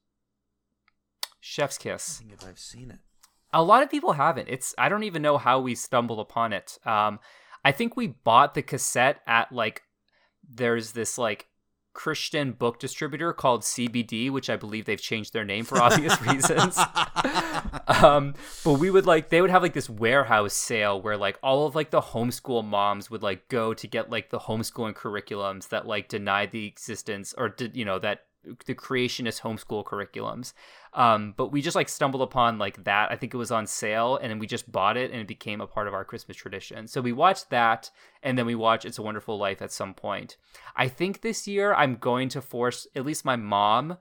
chef's I kiss think if I've seen it. a lot of people haven't. It's i don't even know how we stumbled upon it. Um i think we bought the cassette at like there's this like christian book distributor called cbd which i believe they've changed their name for obvious reasons. Um but we would like they would have like this warehouse sale where like all of like the homeschool moms would like go to get like the homeschooling curriculums that like denied the existence or did you know that the creationist homeschool curriculums. Um but we just like stumbled upon like that. I think it was on sale and then we just bought it and it became a part of our christmas tradition. So we watched that and then we watch it's a wonderful life at some point. I think this year i'm going to force at least my mom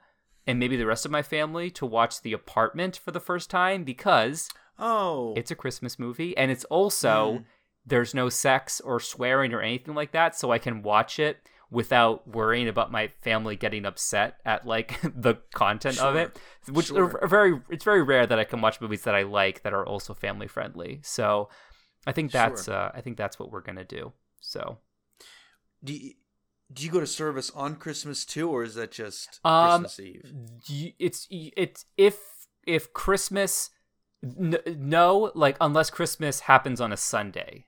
and maybe the rest of my family to watch the apartment for the first time because oh, it's a christmas movie and it's also Mm. there's no sex or swearing or anything like that so i can watch it without worrying about my family getting upset at like the content of it which Sure. are very it's very rare that i can watch movies that i like that are also family friendly so i think that's Sure. uh, i think that's what we're gonna do so do you, do you go to service on Christmas too, or is that just Um, Christmas Eve? it's it's if if christmas n- no like unless christmas happens on a sunday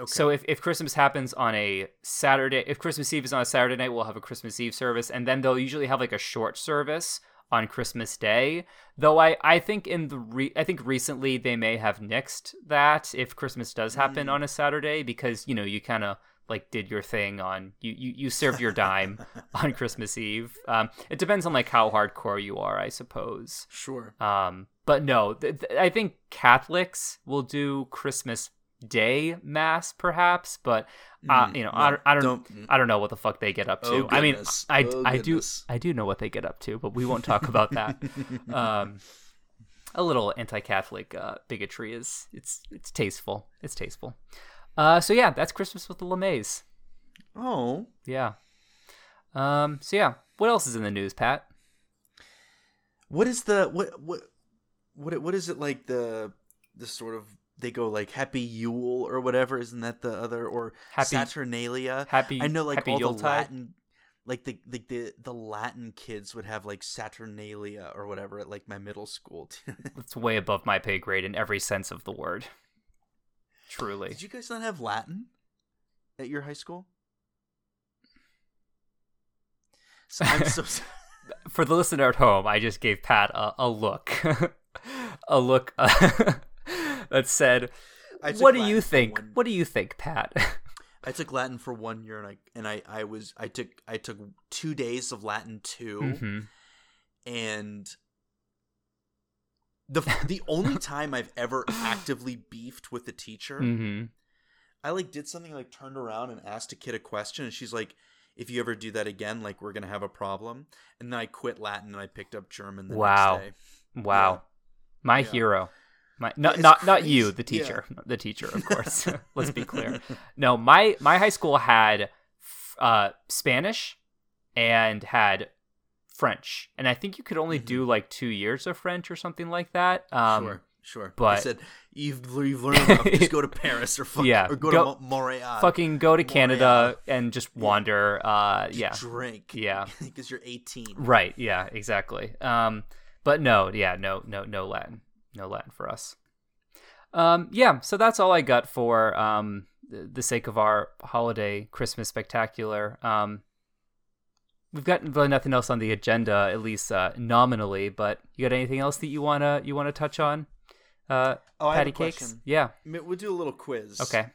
Okay. So if, if Christmas happens on a Saturday, if Christmas Eve is on a Saturday night, we'll have a Christmas Eve service, and then they'll usually have like a short service on Christmas Day. Though I, I think in the re- I think recently they may have nixed that if Christmas does happen Mm. on a Saturday because you know you kind of like did your thing on you you, you served your dime on Christmas Eve. Um, it depends on like how hardcore you are, I suppose. sure. Um, but no, th- th- I think Catholics will do Christmas Day mass, perhaps. But uh, Mm, you know, no, I, don't, I don't, don't- I don't know what the fuck they get up to. Oh, I mean. I, Oh, I do. I do know what they get up to, but we won't talk about that. um, a little anti-Catholic uh, bigotry is it's it's tasteful. It's tasteful. Uh, so yeah, that's Christmas with the LeMays. Oh, Yeah. Um, so yeah, what else is in the news, Pat? What is the what what what what is it like the the sort of they go like Happy Yule or whatever? Isn't that the other or Happy- Saturnalia? Happy I know like Happy all the Yuletide? Latin like the, the the the Latin kids would have like Saturnalia or whatever at like my middle school. It's way above my pay grade in every sense of the word. Truly. Did you guys not have Latin at your high school? So I'm so. For the listener at home, I just gave Pat a, a look. a look uh, that said, "What do Latin you think? one- What do you think, Pat?" I took Latin for one year, and I and I I was I took I took two days of Latin too, hmm and the the only time I've ever actively beefed with the teacher, hmm I like did something like turned around and asked a kid a question, and she's like, "If you ever do that again, like we're gonna have a problem." And then I quit Latin and I picked up German. The Wow. Next day. Wow. My Yeah. hero. My not not not you, the teacher. The teacher, of course. Let's be clear. No, my my high school had uh Spanish and had French. And I think you could only do like 2 years of French or something like that. Um sure, sure. but- I said you've you've learned enough. Just go to Paris or fuck, Yeah, or go, go- to Montreal. fucking go to Canada and just wander uh Just yeah. drink. Yeah. because you're 18. Right, yeah, exactly. Um but no, yeah, no no no Latin. No Latin for us. Um yeah, so that's all I got for um the sake of our holiday Christmas spectacular. Um we've got really nothing else on the agenda at least uh nominally, but you got anything else that you want to you want to touch on? Uh Oh, patty cakes? question. Yeah. We'll do a little quiz. Okay.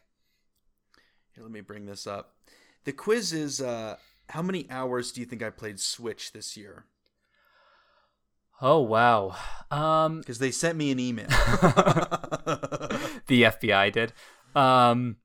Here, let me bring this up. The quiz is uh, how many hours do you think I played Switch this year? Oh wow. Um Because they sent me an email. the FBI did. Um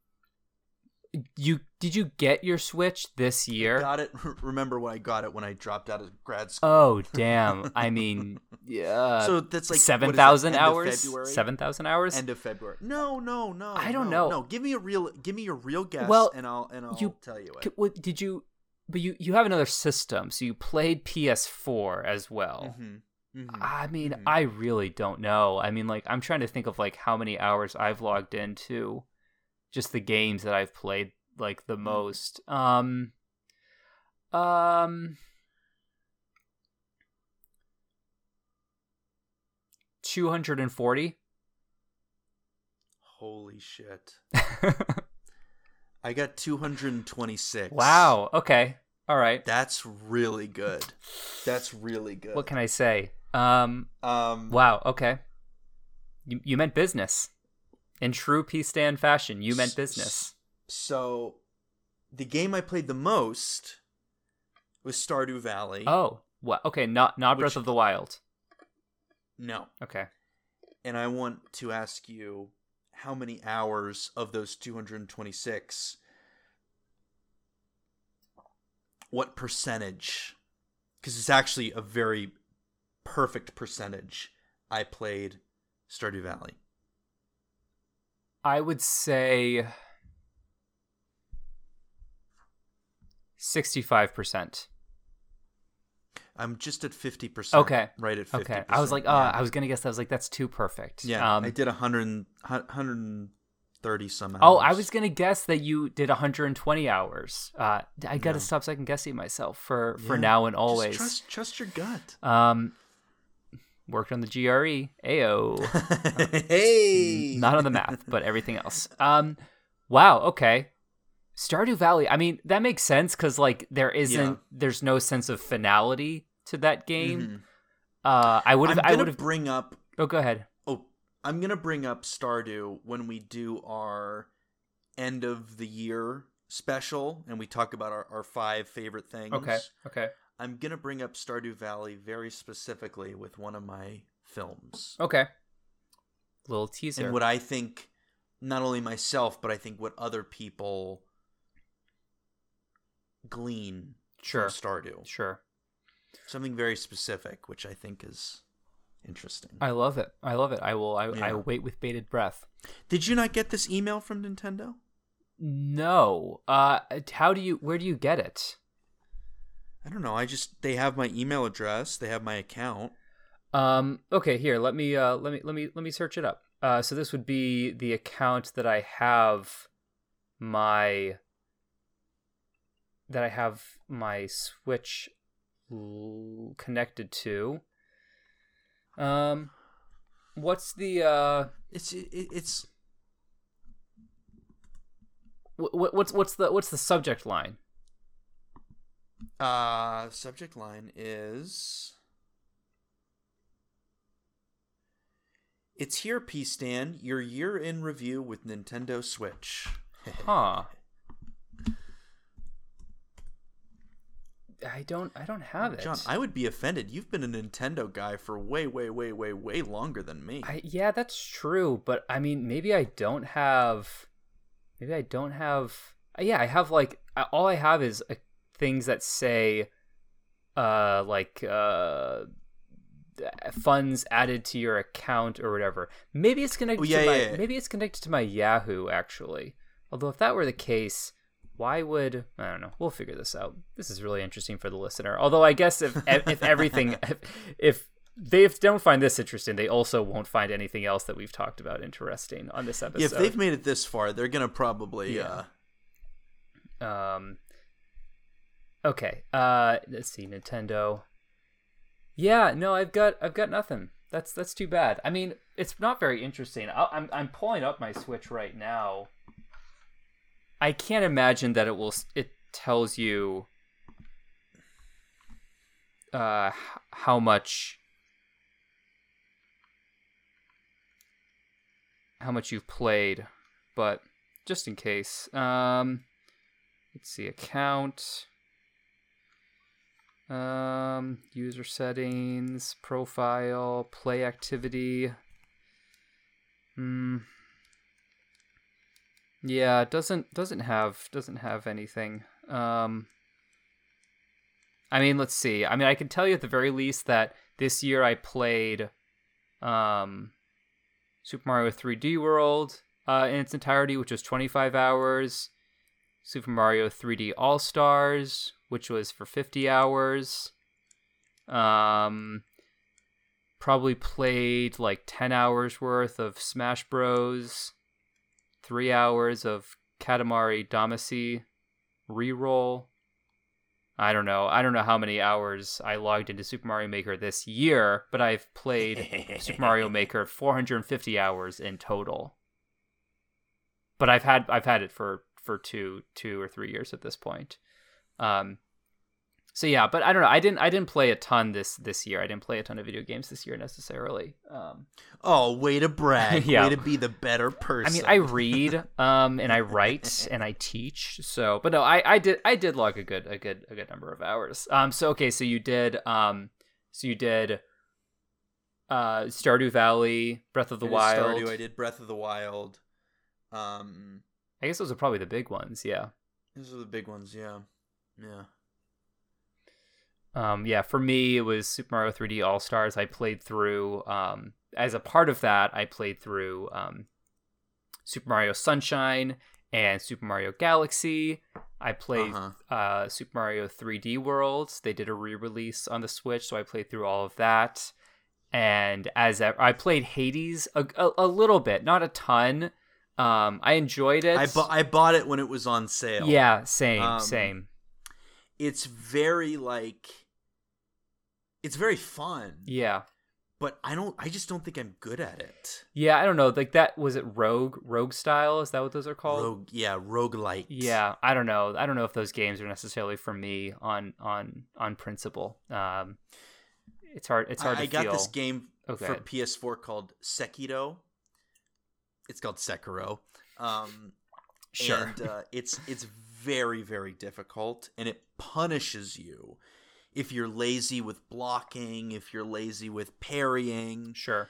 you did you get your Switch this year? I got it. Remember when I got it when I dropped out of grad school? Oh damn! I mean, yeah, so that's like seven what is that, thousand hours. Seven thousand hours. End of February. No, no, no. I don't no, know. No, give me a real, give me a real guess. Well, and I'll and I'll you- tell you it. What- did you? But you you have another system, so you played PS4 as well. Mhm, mhm. I mean, Mhm. I really don't know. I mean, like I'm trying to think of like how many hours I've logged into just the games that I've played like the most. Um um 240. Holy shit! I got 226. wow. Okay. All right. That's really good. That's really good. What can I say? Um um wow, okay. You you meant business. In true P stand fashion, you meant business. So, the game I played the most was Stardew Valley. Oh, what? okay, not not Breath of the Wild. No. Okay. And I want to ask you how many hours of those 226 what percentage because it's actually a very perfect percentage I played Stardew Valley. I would say 65%. I'm just at 50%. Okay. Right at 50%. Okay. I was like, oh, yeah. I was going to guess I was like that's too perfect. Yeah, Um, I did 100, 130 some hours. Oh, I was gonna guess that you did 120 hours. Uh, I gotta No. stop second guessing myself for for Yeah, now and Just always. trust, trust your gut. Um, worked on the GRE. Ayo. hey, Not on the math, but everything else. Um, wow. Okay. Stardew Valley. I mean, that makes sense because like there isn't, Yeah. there's no sense of finality to that game. Mhm. Uh, I would have. I would have. bring up. Oh, go ahead. Oh, I'm gonna bring up Stardew when we do our end of the year special, and we talk about our, our five favorite things. Okay. Okay. I'm gonna bring up Stardew Valley very specifically with one of my films. Okay. Little teaser. and what I think, not only myself, but I think what other people glean sure. from Stardew. Sure. Something very specific, which I think is interesting. I love it. I love it. I will. I, I Yeah. wait with bated breath. Did you not get this email from Nintendo? No. Uh, how do you? Where do you get it? I don't know. I just they have my email address. They have my account. Um. Okay. Here, let me. Uh. Let me. Let me. Let me search it up. Uh. So this would be the account that I have my. That I have my Switch l- connected to. Um. What's the uh? It's it, it's What, what's what's the what's the subject line? Uh subject line is It's here, P Stan, your year in review with Nintendo Switch. Huh. I don't. I don't have it. John, I would be offended. You've been a Nintendo guy for way, way, way, way, way longer than me. I, yeah, that's true. But I mean, maybe I don't have. Maybe I don't have. Yeah, I have like all I have is uh, things that say, uh, like uh, funds added to your account or whatever. Maybe it's connected Oh, yeah, to my. yeah, yeah. Maybe it's connected to my Yahoo actually. Although if that were the case, why would I don't know? We'll figure this out. This is really interesting for the listener. Although I guess if if everything if, if they don't find this interesting, they also won't find anything else that we've talked about interesting on this episode. If they've made it this far, they're gonna probably Yeah. uh Um. Okay. Uh. Let's see. Nintendo. Yeah. No. I've got. I've got nothing. That's that's too bad. I mean, it's not very interesting. i I'm I'm pulling up my Switch right now. I can't imagine that it will. It tells you. Uh, how much. How much you've played, but just in case. Um. Let's see, account. Um, user settings, profile, play activity. Hmm. Yeah, it doesn't doesn't have doesn't have anything. Um. I mean, let's see. I mean, I can tell you at the very least that this year I played, um, Super Mario 3D World uh, in its entirety, which was 25 hours. Super Mario 3D All Stars, which was for 50 hours. Um, probably played like 10 hours worth of Smash Bros. Three hours of Katamari Damacy reroll. I don't know. I don't know how many hours I logged into Super Mario Maker this year, but I've played Super Mario Maker 450 hours in total. But I've had I've had it for for two two or three years at this point. Um, so yeah, but I don't know. I didn't I didn't play a ton this this year. I didn't play a ton of video games this year necessarily. Um, Oh, way to brag. Yeah. Way to be the better person. I mean, I read um, and I write and I teach. So, but no, I, I did I did log a good a good a good number of hours. Um, so okay, so you did um, so you did uh, Stardew Valley, Breath of the Wild. Stardew, I did Breath of the Wild. Um I guess those are probably the big ones. Yeah. those are the big ones, yeah. Yeah. Um, yeah, for me, it was Super Mario 3D All Stars. I played through, um, as a part of that, I played through um, Super Mario Sunshine and Super Mario Galaxy. I played Uh-huh. uh, Super Mario 3D World. They did a re release on the Switch, so I played through all of that. And as I played Hades a, a, a little bit, not a ton. Um, I enjoyed it. I bought I bought it when it was on sale. Yeah, same, Um, same. It's very like it's very fun. Yeah. But I don't I just don't think I'm good at it. Yeah, I don't know. Like that was it rogue rogue style? Is that what those are called? Rogue yeah, roguelite. Yeah, I don't know. I don't know if those games are necessarily for me on on on principle. Um it's hard it's hard I, I got feel. this game Okay. for PS4 called Sekiro. It's called Sekiro. Um Sure. and uh, it's it's very very difficult and it punishes you if you're lazy with blocking if you're lazy with parrying Sure.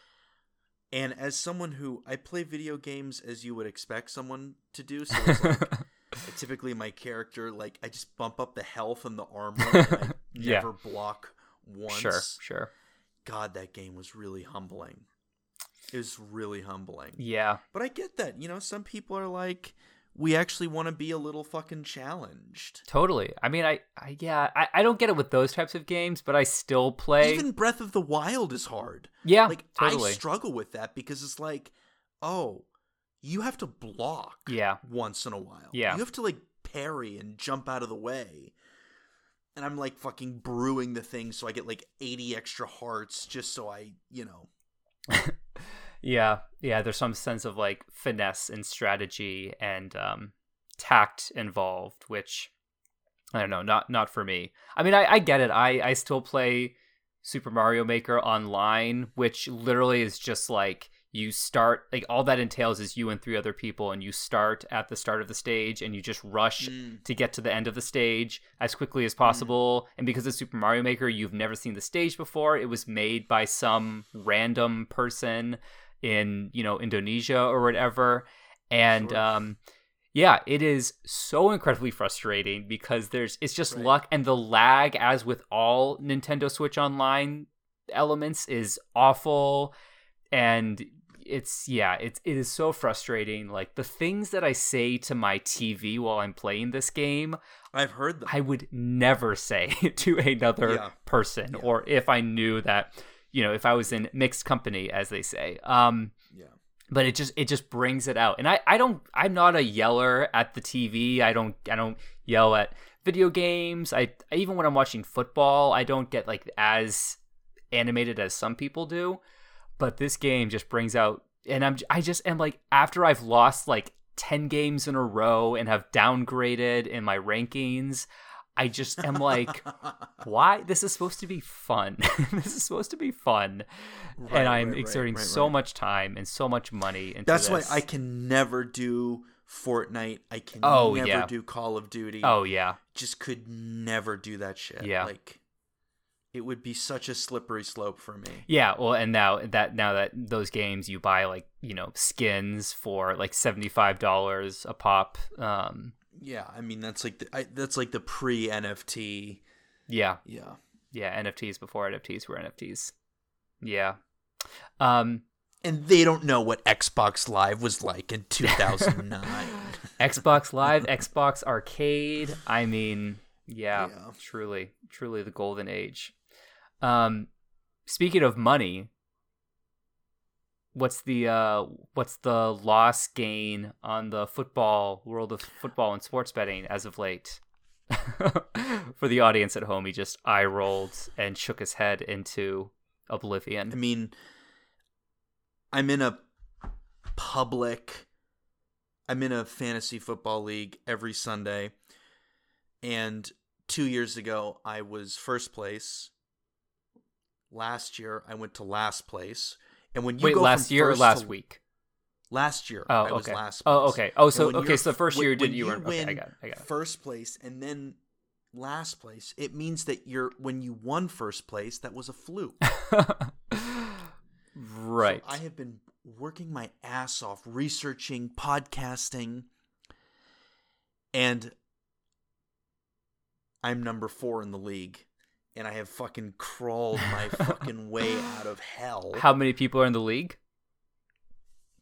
and as someone who i play video games as you would expect someone to do so it's like, typically my character like i just bump up the health and the armor and i Yeah. never block once sure, sure. god that game was really humbling was really humbling Yeah. but I get that. You know, some people are like, we actually want to be a little fucking challenged. Totally. I mean, I, I yeah, I, I don't get it with those types of games, but I still play. Even Breath of the Wild is hard. yeah, Like totally. I struggle with that because it's like, oh, you have to block yeah, once in a while. Yeah. You have to like parry and jump out of the way. And I'm like fucking brewing the thing so I get like 80 extra hearts just so I, you know. yeah, yeah. There's some sense of like finesse and strategy and um, tact involved, which I don't know, not not for me. I mean, I, I get it. I I still play Super Mario Maker online, which literally is just like you start like all that entails is you and three other people and you start at the start of the stage and you just rush Mm. to get to the end of the stage as quickly as possible. And because it's Super Mario Maker, you've never seen the stage before. It was made by some random person in, you know, Indonesia or whatever. And Sure. um yeah, it is so incredibly frustrating because there's it's just Right. luck and the lag as with all Nintendo Switch Online elements is awful and it's yeah it's it is so frustrating like the things that i say to my tv while i'm playing this game I've heard them. i would never say to another Yeah. person Yeah. or if i knew that you know if i was in mixed company as they say. Um yeah. but it just it just brings it out. And i i don't i'm not a yeller at the tv i don't i don't yell at video games. I even when i'm watching football i don't get like as animated as some people do. But this game just brings out and i'm i just am like after i've lost like 10 games in a row and have downgraded in my rankings i just am like why this is supposed to be fun this is supposed to be fun Right, and i'm right, exerting right, so much time and so much money into That's this. why I can never do Fortnite. I can Oh, never yeah. do Call of Duty. oh yeah Just could never do that shit. Yeah. Like it would be such a slippery slope for me. yeah well and now that now that those games you buy like you know skins for like $75 a pop um Yeah, I mean that's like the, I, that's like the pre NFT. yeah Yeah. yeah nfts before nfts were nfts yeah um And they don't know what Xbox Live was like in 2009. xbox live xbox arcade i mean yeah, Yeah. truly truly the golden age um speaking of money what's the uh what's the loss gain on the football world of football and sports betting as of late for the audience at home he just eye rolled and shook his head into oblivion. I mean, I'm in a public, I'm in a fantasy football league every Sunday. And two years ago, I was first place. Last year, I went to last place. And when you wait go last year or last to- week Last year, oh okay last. oh okay oh so okay so the first year did you, you weren't okay i got it i got it first place and then last place. It means that you're when you won first place, that was a fluke. right So I have been working my ass off researching, podcasting, and I'm number four in the league. And I have fucking crawled my fucking way out of hell. how many people are in the league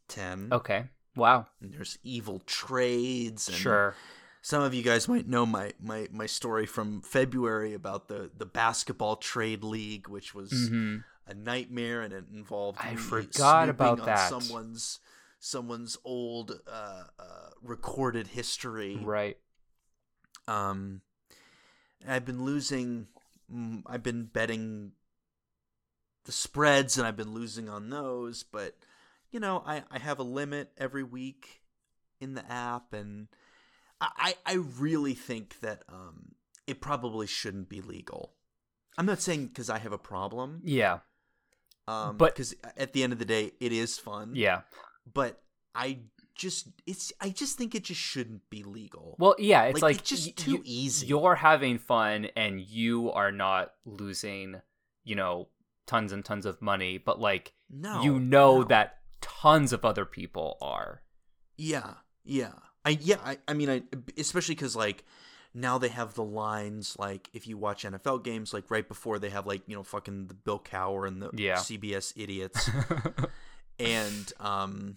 10. okay wow And there's evil trades. And sure Some of you guys might know my, my, my story from February about the, the basketball trade league, which was hmm a nightmare and it involved I forgot about on that. someone's someone's old uh, uh, recorded history right um i've been losing i've been betting the spreads and i've been losing on those but you know i i have a limit every week in the app and i i I really think that um it probably shouldn't be legal. I'm not saying because i have a problem. Yeah. Um, But- because at the end of the day, it is fun. yeah. But I just it's I just think it just shouldn't be legal. well yeah it's Like, like, it's just y- too easy. you're having fun and you are not losing you know tons and tons of money but like no, you know no. that tons of other people are Yeah, yeah. I yeah. I I mean, I especially because like now they have the lines like if you watch NFL games, like right before they have like you know fucking the Bill Cowher and the Yeah. CBS idiots, and um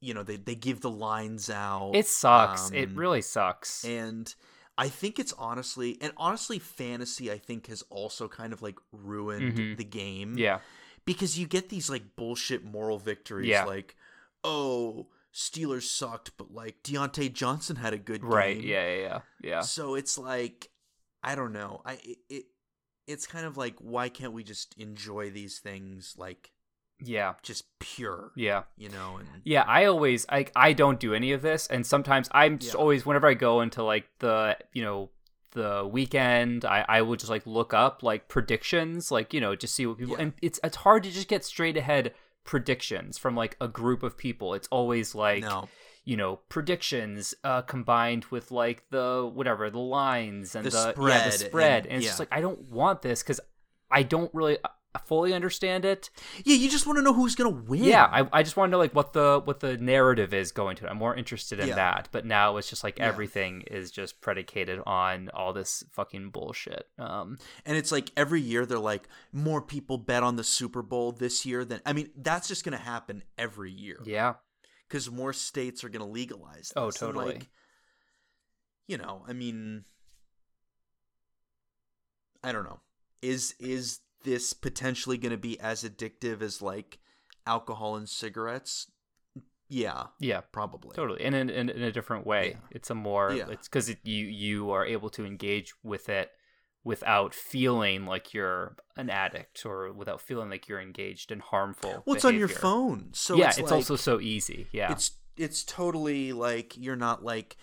you know they they give the lines out. It sucks. it um, really sucks. and I think it's honestly and honestly fantasy I think has also kind of like ruined Mhm. the game. yeah. Because you get these like bullshit moral victories Yeah. like oh Steelers sucked but like Diontae Johnson had a good Right. game. Yeah. Yeah. Yeah. Yeah. So it's like I don't know. I it, it it's kind of like why can't we just enjoy these things like Yeah. just pure, Yeah. you know, and Yeah, I always I I don't do any of this, and sometimes I'm just Yeah. always whenever I go into like the you know the weekend, I I will just like look up like predictions, like you know just see what people Yeah. and it's it's hard to just get straight ahead predictions from like a group of people. It's always like no. you know predictions uh combined with like the whatever the lines and The the, yeah, spread the spread, and- and, it's just like I don't want this because I don't really fully understand it. Yeah, you just want to know who's gonna win. Yeah, I, I just want to know like what the what the narrative is going to. I'm more interested in Yeah. that. But now it's just like Yeah. everything is just predicated on all this fucking bullshit. Um, and it's like every year they're like more people bet on the Super Bowl this year than I mean that's just gonna happen every year yeah, because more states are gonna legalize. Oh, this. And, totally. like, you know, I mean, I don't know. Is is this potentially going to be as addictive as like alcohol and cigarettes? Yeah, yeah, probably. totally. And in, in, in a different way, Yeah. it's a more Yeah. it's because it, you you are able to engage with it without feeling like you're an addict or without feeling like you're engaged in harmful. Well, it's on your phone, so yeah, it's, it's, like- also so easy. Yeah, it's it's totally like you're not like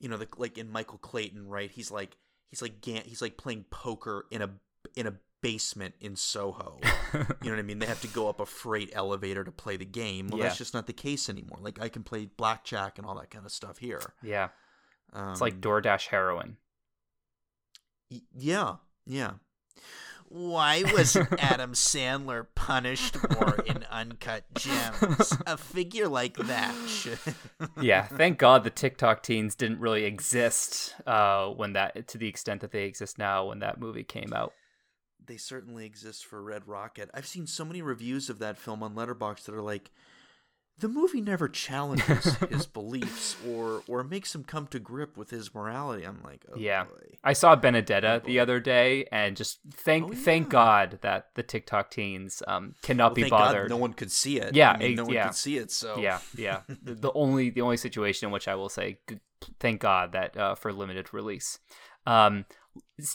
you know the, like in Michael Clayton right he's like he's like he's like playing poker in a in a basement in Soho you know what I mean they have to go up a freight elevator to play the game well Yeah. that's just not the case anymore like I can play blackjack and all that kind of stuff here yeah, um, it's like DoorDash heroin. y- yeah yeah why wasn't Adam Sandler punished more in Uncut Gems? A figure like that should. yeah, thank God the TikTok teens didn't really exist uh, when that, to the extent that they exist now when that movie came out. They certainly exist for Red Rocket. I've seen so many reviews of that film on Letterboxd that are like, the movie never challenges his beliefs or or makes him come to grip with his morality. I'm like, oh Yeah. boy. I saw Benedetta Oh, the other day, and just thank Oh, thank. God that the TikTok teens um, cannot Well, be bothered. God no one could see it. Yeah, I mean, it- no one yeah. could see it. So Yeah, yeah. the, the only the only situation in which I will say, thank God that uh, for limited release. Um,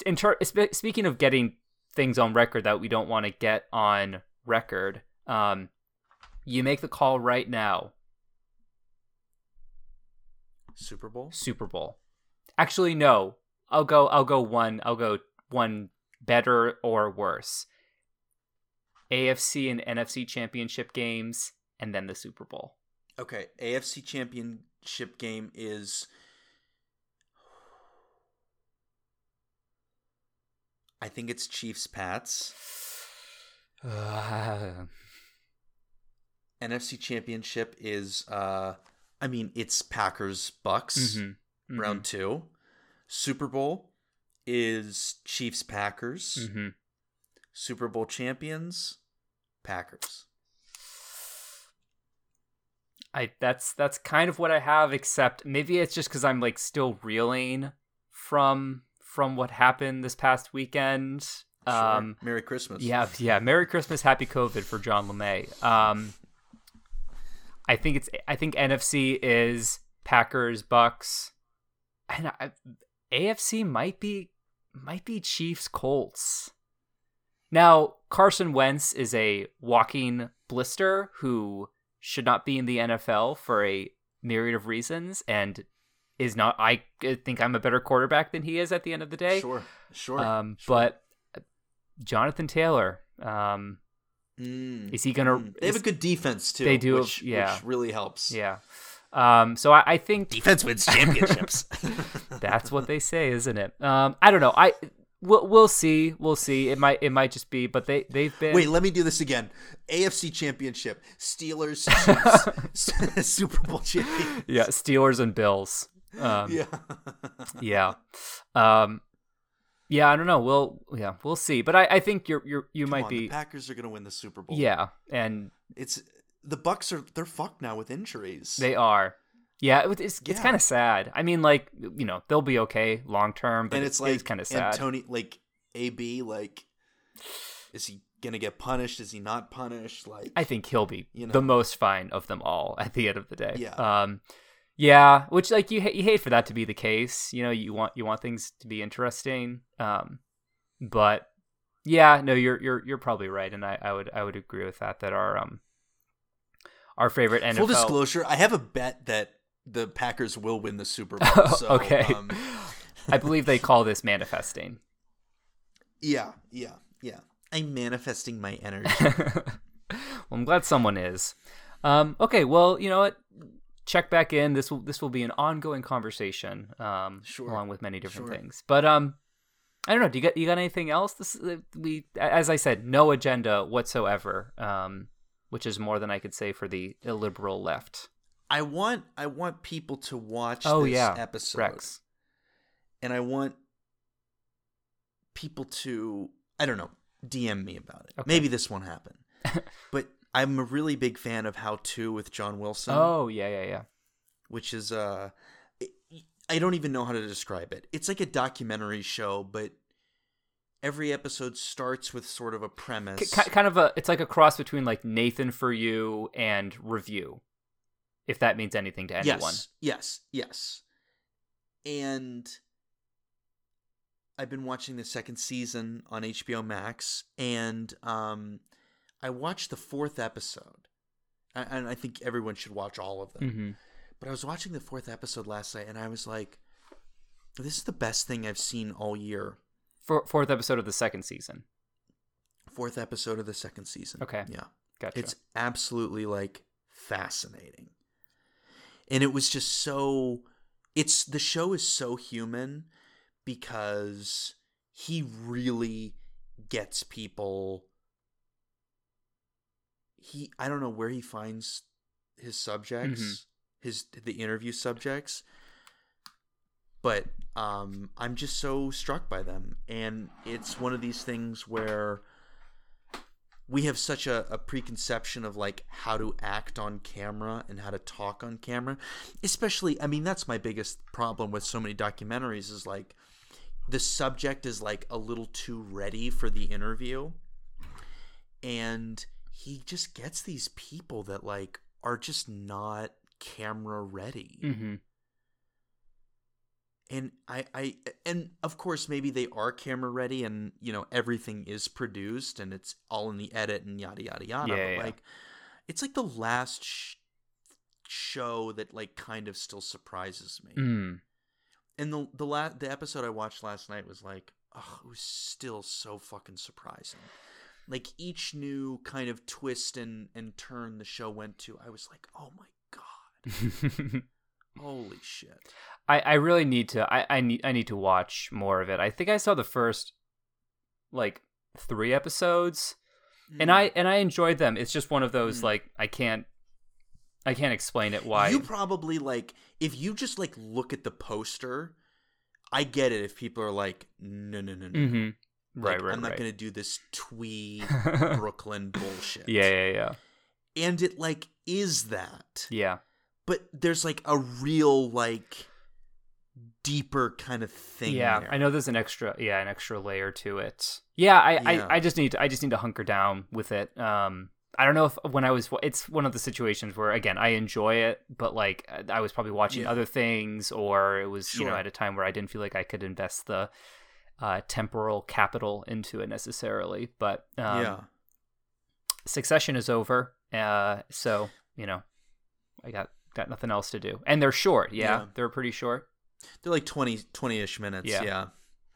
in ter- spe- speaking of getting things on record that we don't want to get on record, um, you make the call right now. Super Bowl. Super Bowl. Actually, no. I'll go. I'll go one. I'll go one better or worse. AFC and NFC championship games, and then the Super Bowl. Okay, AFC Championship game is. I think it's Chiefs Pats. Uh, NFC Championship is uh I mean it's Packers Bucs mhm, mhm, round 2. Super Bowl is Chiefs Packers. mhm. Super Bowl champions Packers. I that's that's kind of what I have, except maybe it's just because I'm like still reeling from from what happened this past weekend. Sure. Um, Merry Christmas. yeah, yeah. Merry Christmas, Happy COVID for John LeMay. Um, I think it's I think NFC is Packers, Bucs, and I, AFC might be might be Chiefs, Colts. Now Carson Wentz is a walking blister who should not be in the NFL for a myriad of reasons, and is not. I think I'm a better quarterback than he is at the end of the day. Sure. Sure. Um, Sure. but Jonathan Taylor, um, Mm, is he gonna? mm. They have is- a good defense too. They do which, yeah. which really helps. yeah. Um, so I, I think Defense wins championships. that's what they say, isn't it? Um, I don't know. I we'll, we'll see. We'll see. It might it might just be, but they they've been Wait, let me do this again. AFC Championship, Steelers, Chiefs, Super Bowl champion. yeah Steelers and Bills. Um, yeah. Yeah. Um, yeah. I don't know. We'll yeah we'll see. But I, I think you're you're you Come might on, be The Packers are going to win the Super Bowl. yeah and It's the Bucs are they're fucked now with injuries. They are. Yeah, it, it's it's Yeah. kind of sad. I mean, like you know, they'll be okay long term, but and it's it's like kind of sad. Tony like AB like is he gonna get punished? Is he not punished? Like I think he'll be You know. the most fine of them all at the end of the day. Yeah. Um, yeah. Which like you you hate for that to be the case. You know, you want you want things to be interesting. Um, but yeah, no, you're you're you're probably right, and I, I would I would agree with that. That our um our favorite NFL. full disclosure, I have a bet that the Packers will win the Super Bowl. So, okay. um, I believe they call this manifesting. yeah, yeah, yeah. I'm manifesting my energy. well, I'm glad someone is. Um, okay, well, you know what? Check back in. This will this will be an ongoing conversation, um, Sure. along with many different Sure. things. But um, I don't know. Do you got you got anything else? This uh, we, as I said, no agenda whatsoever. Um, which is more than I could say for the illiberal left. I want I want people to watch Oh this yeah, episode. Rex. and I want people to I don't know DM me about it. Okay. Maybe this won't happen, but I'm a really big fan of How to with John Wilson, Oh yeah, yeah, yeah. which is uh, it- I don't even know how to describe it. It's like a documentary show, but every episode starts with sort of a premise. Kind of a. It's like a cross between like Nathan for you and Review, if that means anything to anyone. Yes, yes, yes. And I've been watching the second season on HBO Max, and um, I watched the fourth episode, and I think everyone should watch all of them. hmm But I was watching the fourth episode last night, and I was like, "This is the best thing I've seen all year." For, fourth episode of the second season. Fourth episode of the second season. Okay. yeah. Gotcha. It's absolutely like fascinating. And it was just so it's the show is so human because he really gets people he I don't know where he finds his subjects, Mhm. his the interview subjects. But um I'm just so struck by them and it's one of these things where we have such a, a preconception of like how to act on camera and how to talk on camera especially i mean that's my biggest problem with so many documentaries is like the subject is like a little too ready for the interview and he just gets these people that like are just not camera ready hmm and I, I and of course maybe they are camera ready and you know everything is produced and it's all in the edit and yada yada yada Yeah, but yeah. like it's like the last sh- show that like kind of still surprises me Mm. and the the la- the episode i watched last night was like oh it was still so fucking surprising like each new kind of twist and and turn the show went to i was like oh my god holy shit I, I really need to I, I need I need to watch more of it. I think I saw the first like three episodes and I and I enjoyed them. It's just one of those Mm. like I can't I can't explain it why. You probably like if you just like look at the poster. I get it if people are like, no, no, no, no, no. Hmm Like, Right, right, I'm not right. gonna do this twee Brooklyn bullshit. yeah, yeah, yeah. and it like is that, yeah. but there's like a real like deeper kind of thing. yeah, there. I know there's an extra yeah an extra layer to it. Yeah, I, Yeah. I I just need to I just need to hunker down with it. Um, I don't know if when I was it's one of the situations where again I enjoy it, but like I was probably watching Yeah. other things, or it was you know at a time where I didn't feel like I could invest the uh, temporal capital into it necessarily. But um, yeah, Succession is over, uh, so you know I got got nothing else to do, and they're short. Yeah, Yeah. they're pretty short. they're like 20 20ish minutes. Yeah. Yeah.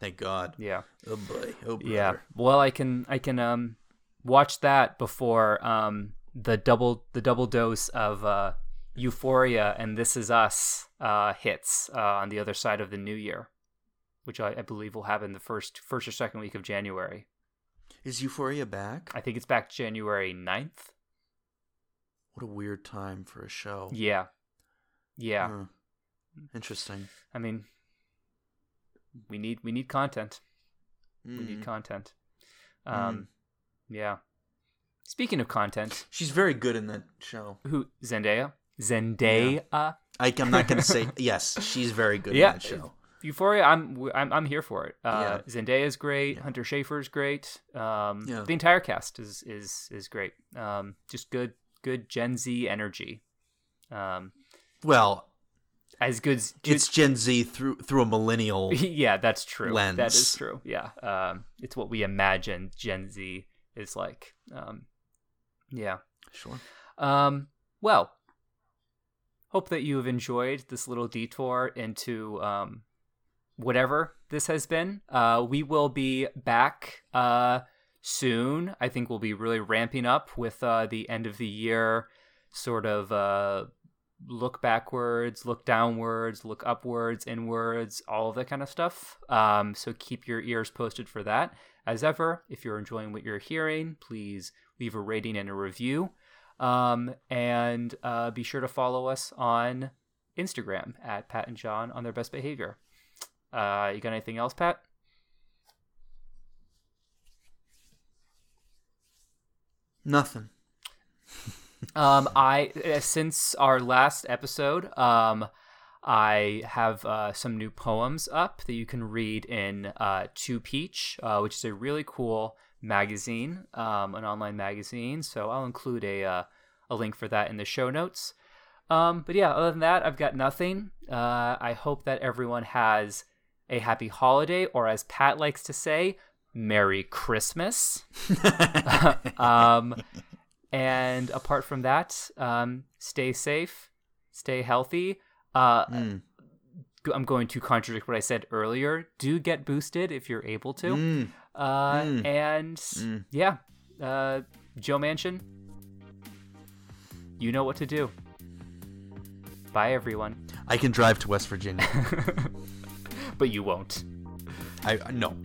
thank God. Yeah. Oh boy, oh brother. Yeah. Well, I can I can um watch that before um the double the double dose of uh Euphoria and This Is Us uh hits uh on the other side of the new year, which I, I believe will happen the first first or second week of January. Is Euphoria back? I think it's back January 9th. What a weird time for a show. Yeah. Yeah. Interesting. I mean we need we need content. We Mm. need content. Um yeah. Speaking of content, She's very good in that show. who Zendaya? Zendaya. I, I'm not going to say yes. She's very good Yeah. in that show. Euphoria, I'm I'm I'm here for it. Uh, Yeah. Zendaya is great. Hunter Schafer is great. Um, Yeah. The entire cast is is is great. Um, just good good Gen Z energy. Um, Well, as good. As, it's Gen Z through through a millennial. yeah, that's true. That lens. is true. Yeah. Um, it's what we imagine Gen Z is like. Um, yeah. Sure. Um, well, hope that you have enjoyed this little detour into um, whatever this has been. Uh, we will be back uh, soon. I think we'll be really ramping up with uh, the end of the year sort of uh, look backwards, look downwards, look upwards, inwards, all of that kind of stuff. Um, so keep your ears posted for that. As ever, if you're enjoying what you're hearing, please leave a rating and a review. Um, and uh, be sure to follow us on Instagram at Pat and John on their best behavior. Uh, you got anything else, Pat? Nothing. Um, I uh, since our last episode, um, I have uh, some new poems up that you can read in uh, Two Peach, uh, which is a really cool magazine, um, an online magazine. So I'll include a uh, a link for that in the show notes. Um, but yeah, other than that, I've got nothing. Uh, I hope that everyone has a happy holiday, or as Pat likes to say, Merry Christmas. um, and apart from that, um, stay safe, stay healthy. Uh, Mm. I'm going to contradict what I said earlier. Do get boosted if you're able to. Mm. Uh, Mm. And Mm. yeah, uh, Joe Manchin, you know what to do. Bye, everyone. I can drive to West Virginia. but you won't. I no.